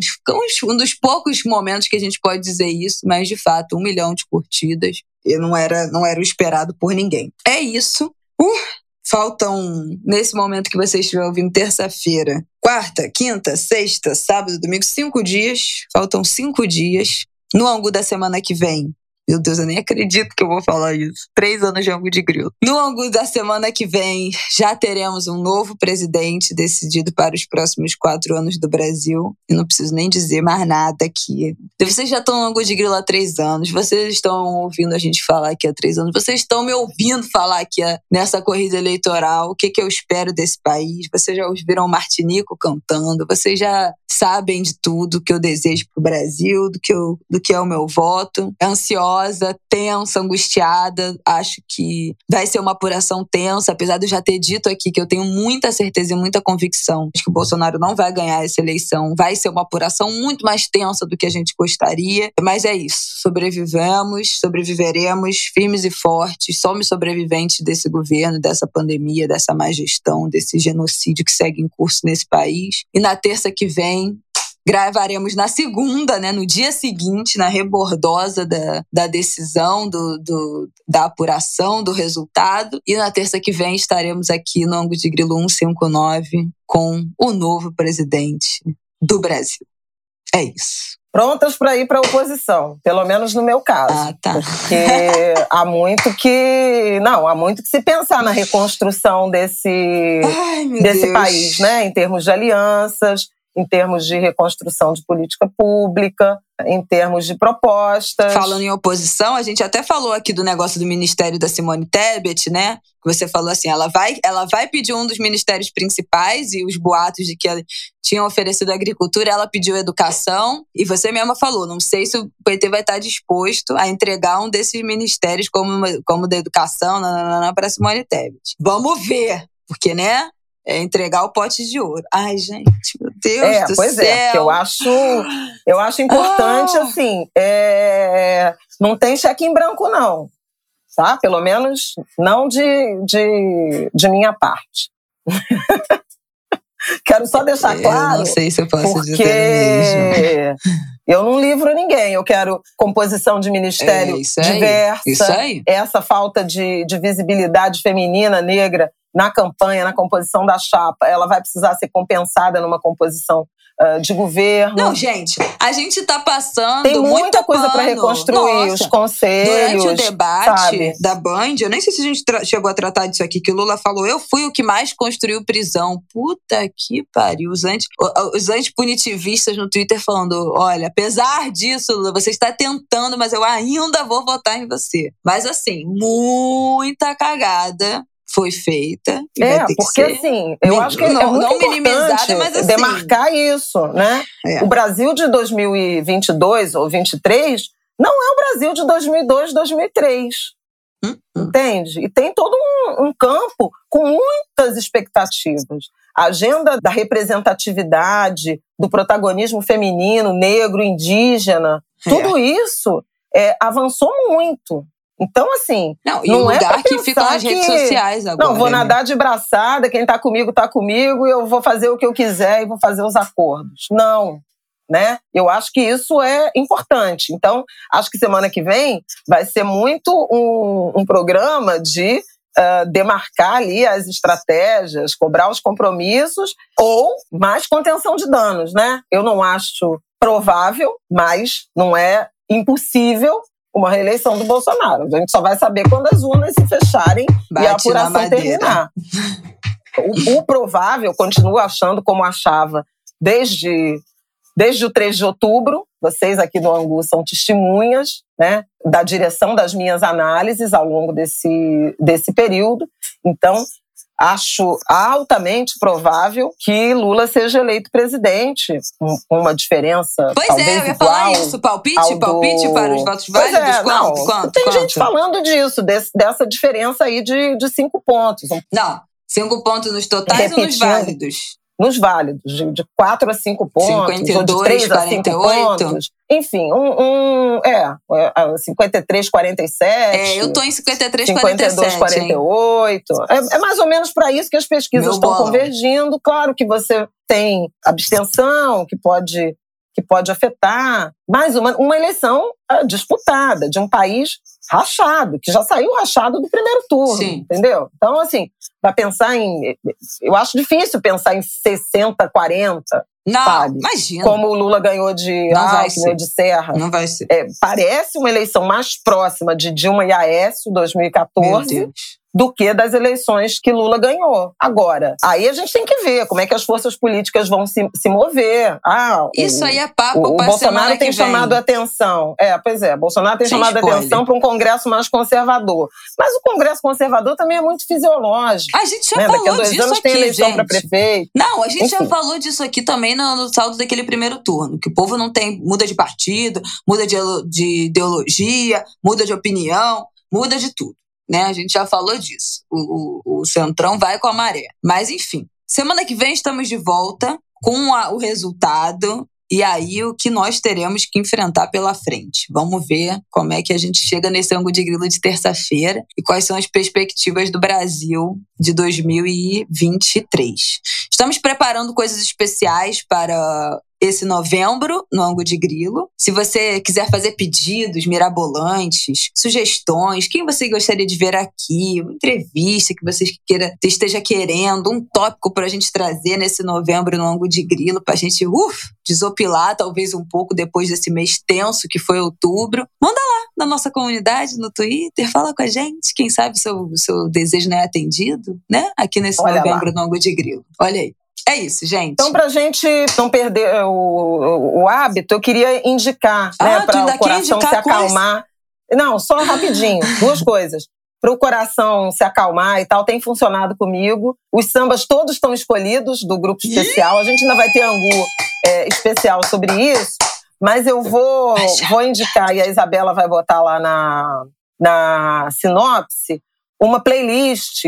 Um dos poucos momentos que a gente pode dizer isso, mas de fato, um milhão de curtidas. E não era, não era o esperado por ninguém. É isso. Uh, Faltam, nesse momento que você estiver ouvindo, terça-feira, quarta, quinta, sexta, sábado, domingo, cinco dias. Faltam cinco dias no ângulo da semana que vem, meu Deus, eu nem acredito que eu vou falar isso. Três anos de ângulo de grilo. No ângulo da semana que vem, já teremos um novo presidente decidido para os próximos quatro anos do Brasil. E não preciso nem dizer mais nada aqui. Vocês já estão no ângulo de grilo há três anos. Vocês estão ouvindo a gente falar aqui há três anos. Vocês estão me ouvindo falar aqui nessa corrida eleitoral. O que, que eu espero desse país? Vocês já ouviram o Martinico cantando. Vocês já sabem de tudo que eu desejo para o Brasil, do que, eu, do que é o meu voto. Ansiosa nervosa, tensa, angustiada. Acho que vai ser uma apuração tensa, apesar de eu já ter dito aqui que eu tenho muita certeza e muita convicção de que o Bolsonaro não vai ganhar essa eleição. Vai ser uma apuração muito mais tensa do que a gente gostaria. Mas é isso. Sobrevivemos, sobreviveremos firmes e fortes. Somos sobreviventes desse governo, dessa pandemia, dessa má gestão, desse genocídio que segue em curso nesse país. E na terça que vem, Gravaremos na segunda, né, no dia seguinte, na rebordosa da, da decisão, do, do, da apuração do resultado. E na terça que vem estaremos aqui no Ango de Grilo 159 com o novo presidente do Brasil. É isso prontas para ir para a oposição, pelo menos no meu caso. Ah, tá. Porque há muito que. Não, há muito que se pensar na reconstrução desse, Ai, desse país, né? Em termos de alianças, em termos de reconstrução de política pública, em termos de propostas. Falando em oposição, a gente até falou aqui do negócio do ministério da Simone Tebet, né? Você falou assim, ela vai, ela vai pedir um dos ministérios principais e os boatos de que ela tinha oferecido agricultura, ela pediu educação e você mesma falou, não sei se o PT vai estar disposto a entregar um desses ministérios como como da educação para Simone Tebet. Vamos ver, porque né? é entregar o pote de ouro. Ai, gente, meu Deus é, do pois céu. é, eu acho, eu acho importante, ah. assim, é, não tem cheque em branco, não. Tá? Pelo menos não de, de, de minha parte. Quero só deixar claro. Eu não sei se eu posso porque dizer mesmo. Eu não livro ninguém. Eu quero composição de ministério é isso aí, diversa. Isso aí. Essa falta de, de visibilidade feminina, negra, na campanha, na composição da chapa, ela vai precisar ser compensada numa composição uh, de governo. Não, gente, a gente está passando. Tem muita coisa para reconstruir, Nossa, os conselhos. Durante o debate sabe? da Band, eu nem sei se a gente chegou a tratar disso aqui, que o Lula falou: eu fui o que mais construiu prisão. Puta que pariu. Os, anti, os antipunitivistas no Twitter falando: olha, apesar disso, Lula, você está tentando, mas eu ainda vou votar em você. Mas assim, muita cagada foi feita. É, porque assim, eu acho que não, é muito não minimizada, mas assim, demarcar isso, né? É. O Brasil de 2022 ou 23 não é o Brasil de 2002, 2003. Hum, hum. Entende? E tem todo um, um campo com muitas expectativas. A agenda da representatividade, do protagonismo feminino, negro, indígena, é. tudo isso é, avançou muito. Então, assim. Não, e não o é lugar que ficam nas redes sociais agora. Não, vou né? nadar de braçada, quem tá comigo tá comigo, e eu vou fazer o que eu quiser e vou fazer os acordos. Não. Né? Eu acho que isso é importante. Então, acho que semana que vem vai ser muito um, um programa de uh, demarcar ali as estratégias, cobrar os compromissos ou mais contenção de danos, né? Eu não acho provável, mas não é impossível uma reeleição do Bolsonaro. A gente só vai saber quando as urnas se fecharem Bate e a apuração terminar. O, o provável, continuo achando como achava desde desde o 3 de outubro, vocês aqui do Angu são testemunhas né, da direção das minhas análises ao longo desse, desse período. Então, acho altamente provável que Lula seja eleito presidente, com uma diferença. Pois é, eu ia falar isso. Palpite, palpite do... para os votos válidos? É, quanto, não, quanto, Tem quanto? gente falando disso, desse, dessa diferença aí de, de cinco pontos. Não, cinco pontos nos totais Repetindo. ou nos válidos? nos válidos, de, de 4 a 5 pontos, 52, ou de 3 a 5 pontos. Enfim, um, um é, 53, 47. É, eu tô em 53, 52, 47. 48. É, é, mais ou menos para isso que as pesquisas Meu estão convergindo. Claro que você tem abstenção, que pode que pode afetar mais uma, uma eleição ah, disputada de um país rachado, que já saiu rachado do primeiro turno, Sim. entendeu? Então, assim, para pensar em. Eu acho difícil pensar em 60, 40. Não, sabe? imagina. Como o Lula ganhou de Não Alckmin, de Serra. Não vai ser. É, parece uma eleição mais próxima de Dilma e Aécio, 2014. Do que das eleições que Lula ganhou. Agora, aí a gente tem que ver como é que as forças políticas vão se, se mover. Ah, Isso o, aí é papo O, o pra Bolsonaro tem chamado a atenção. É, pois é, Bolsonaro tem Sem chamado a atenção para um Congresso mais conservador. Mas o Congresso conservador também é muito fisiológico. A gente já né? Daqui a falou dois disso anos aqui, tem eleição para prefeito. Não, a gente já Enfim. falou disso aqui também no, no saldo daquele primeiro turno, que o povo não tem muda de partido, muda de, de ideologia, muda de opinião, muda de tudo, né? A gente já falou disso. O, o, o centrão vai com a maré. Mas enfim, semana que vem estamos de volta com a- o resultado e aí o que nós teremos que enfrentar pela frente. Vamos ver como é que a gente chega nesse ângulo de grilo de terça-feira e quais são as perspectivas do Brasil de 2023. Estamos preparando coisas especiais para esse novembro no Ângulo de Grilo. Se você quiser fazer pedidos mirabolantes, sugestões, quem você gostaria de ver aqui, uma entrevista que você queira, esteja querendo, um tópico para a gente trazer nesse novembro no Ângulo de Grilo, para a gente uf, desopilar talvez um pouco depois desse mês tenso que foi outubro. Manda lá na nossa comunidade, no Twitter, fala com a gente. Quem sabe seu, seu desejo não é atendido, né? Aqui nesse Olha lá. novembro no Ângulo de Grilo. Olha aí. É isso, gente. Então, para a gente não perder o, o, hábito, eu queria indicar, Ah, né, para o coração se indicar coisa? acalmar. Não, só rapidinho, duas coisas. Para o coração se acalmar e tal, tem funcionado comigo. Os sambas todos estão escolhidos do grupo especial. A gente ainda vai ter angu é, especial sobre isso, mas eu vou, vou indicar, e a Isabela vai botar lá na, na sinopse, uma playlist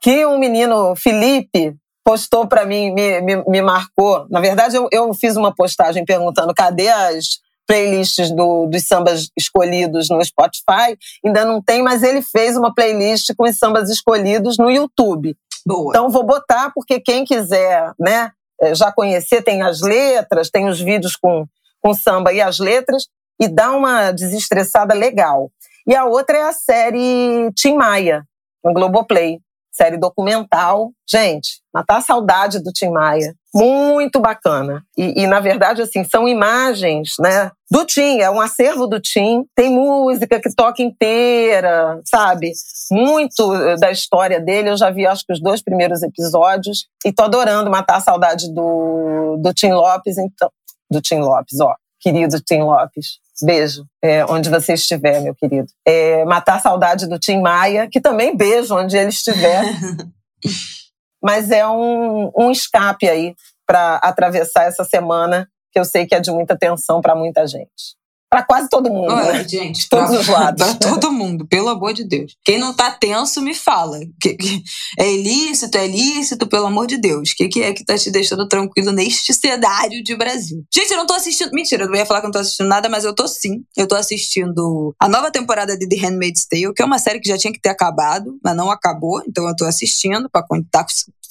que um menino, Felipe, postou para mim, me, me, me marcou. Na verdade, eu, eu fiz uma postagem perguntando cadê as playlists do, dos sambas escolhidos no Spotify. Ainda não tem, mas ele fez uma playlist com os sambas escolhidos no YouTube. Boa. Então vou botar, porque quem quiser né, eh, já conhecer, tem as letras, tem os vídeos com, com samba e as letras, e dá uma desestressada legal. E a outra é a série Tim Maia, no Globoplay. Série documental. Gente, matar a saudade do Tim Maia. Muito bacana. E, e, na verdade, assim, são imagens, né? Do Tim, é um acervo do Tim. Tem música que toca inteira, sabe? Muito eh, da história dele. Eu já vi, acho que, os dois primeiros episódios. E tô adorando matar a saudade do, do Tim Lopes, então. Do Tim Lopes, ó. Querido Tim Lopes. Beijo, é, onde você estiver, meu querido. É, matar a saudade do Tim Maia, que também beijo onde ele estiver. Mas é um, um escape aí para atravessar essa semana, que eu sei que é de muita tensão para muita gente. Para quase todo mundo, Olha, né? gente, De todos pra- os lados. Pra todo mundo, pelo amor de Deus. Quem não tá tenso, me fala. Que- que- é ilícito, é lícito, pelo amor de Deus. O que, que é que tá te deixando tranquilo neste cenário de Brasil? Gente, eu não tô assistindo. Mentira, eu não ia falar que eu não tô assistindo nada, mas eu tô sim. Eu tô assistindo a nova temporada de The Handmaid's Tale, que é uma série que já tinha que ter acabado, mas não acabou. Então eu tô assistindo pra contar.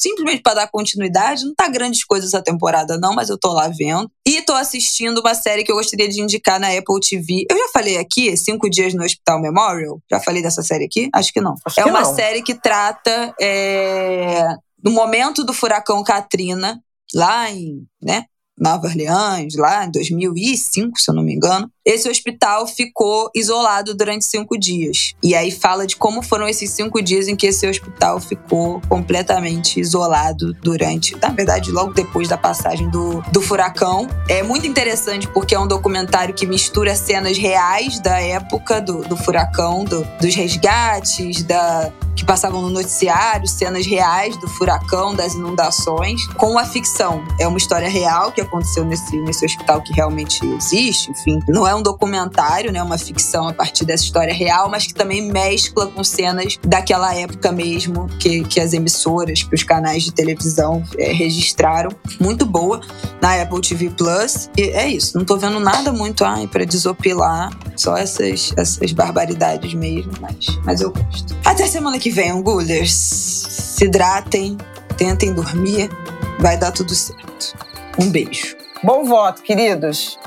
Simplesmente pra dar continuidade. Não tá grandes coisas essa temporada, não, mas eu tô lá vendo. E tô assistindo uma série que eu gostaria de indicar na Apple TV. Eu já falei aqui, Cinco Dias no Hospital Memorial. Já falei dessa série aqui? Acho que não. Acho é que uma não. série que trata é, do momento do furacão Katrina, lá em, né, Nova Orleans, lá em 2005, se eu não me engano. Esse hospital ficou isolado durante cinco dias. E aí fala de como foram esses cinco dias em que esse hospital ficou completamente isolado durante, na verdade, logo depois da passagem do, do furacão. É muito interessante porque é um documentário que mistura cenas reais da época do, do furacão, do, dos resgates, da, que passavam no noticiário, cenas reais do furacão, das inundações, com a ficção. É uma história real que aconteceu nesse, nesse hospital que realmente existe, enfim. Não é um documentário, né? Uma ficção a partir dessa história real, mas que também mescla com cenas daquela época mesmo que, que as emissoras, que os canais de televisão é, registraram. Muito boa na Apple TV Plus. E é isso. Não tô vendo nada muito ai, para desopilar. Só essas, essas barbaridades mesmo, mas, mas eu gosto. Até semana que vem, Angulers. Se hidratem, tentem dormir, vai dar tudo certo. Um beijo. Bom voto, queridos.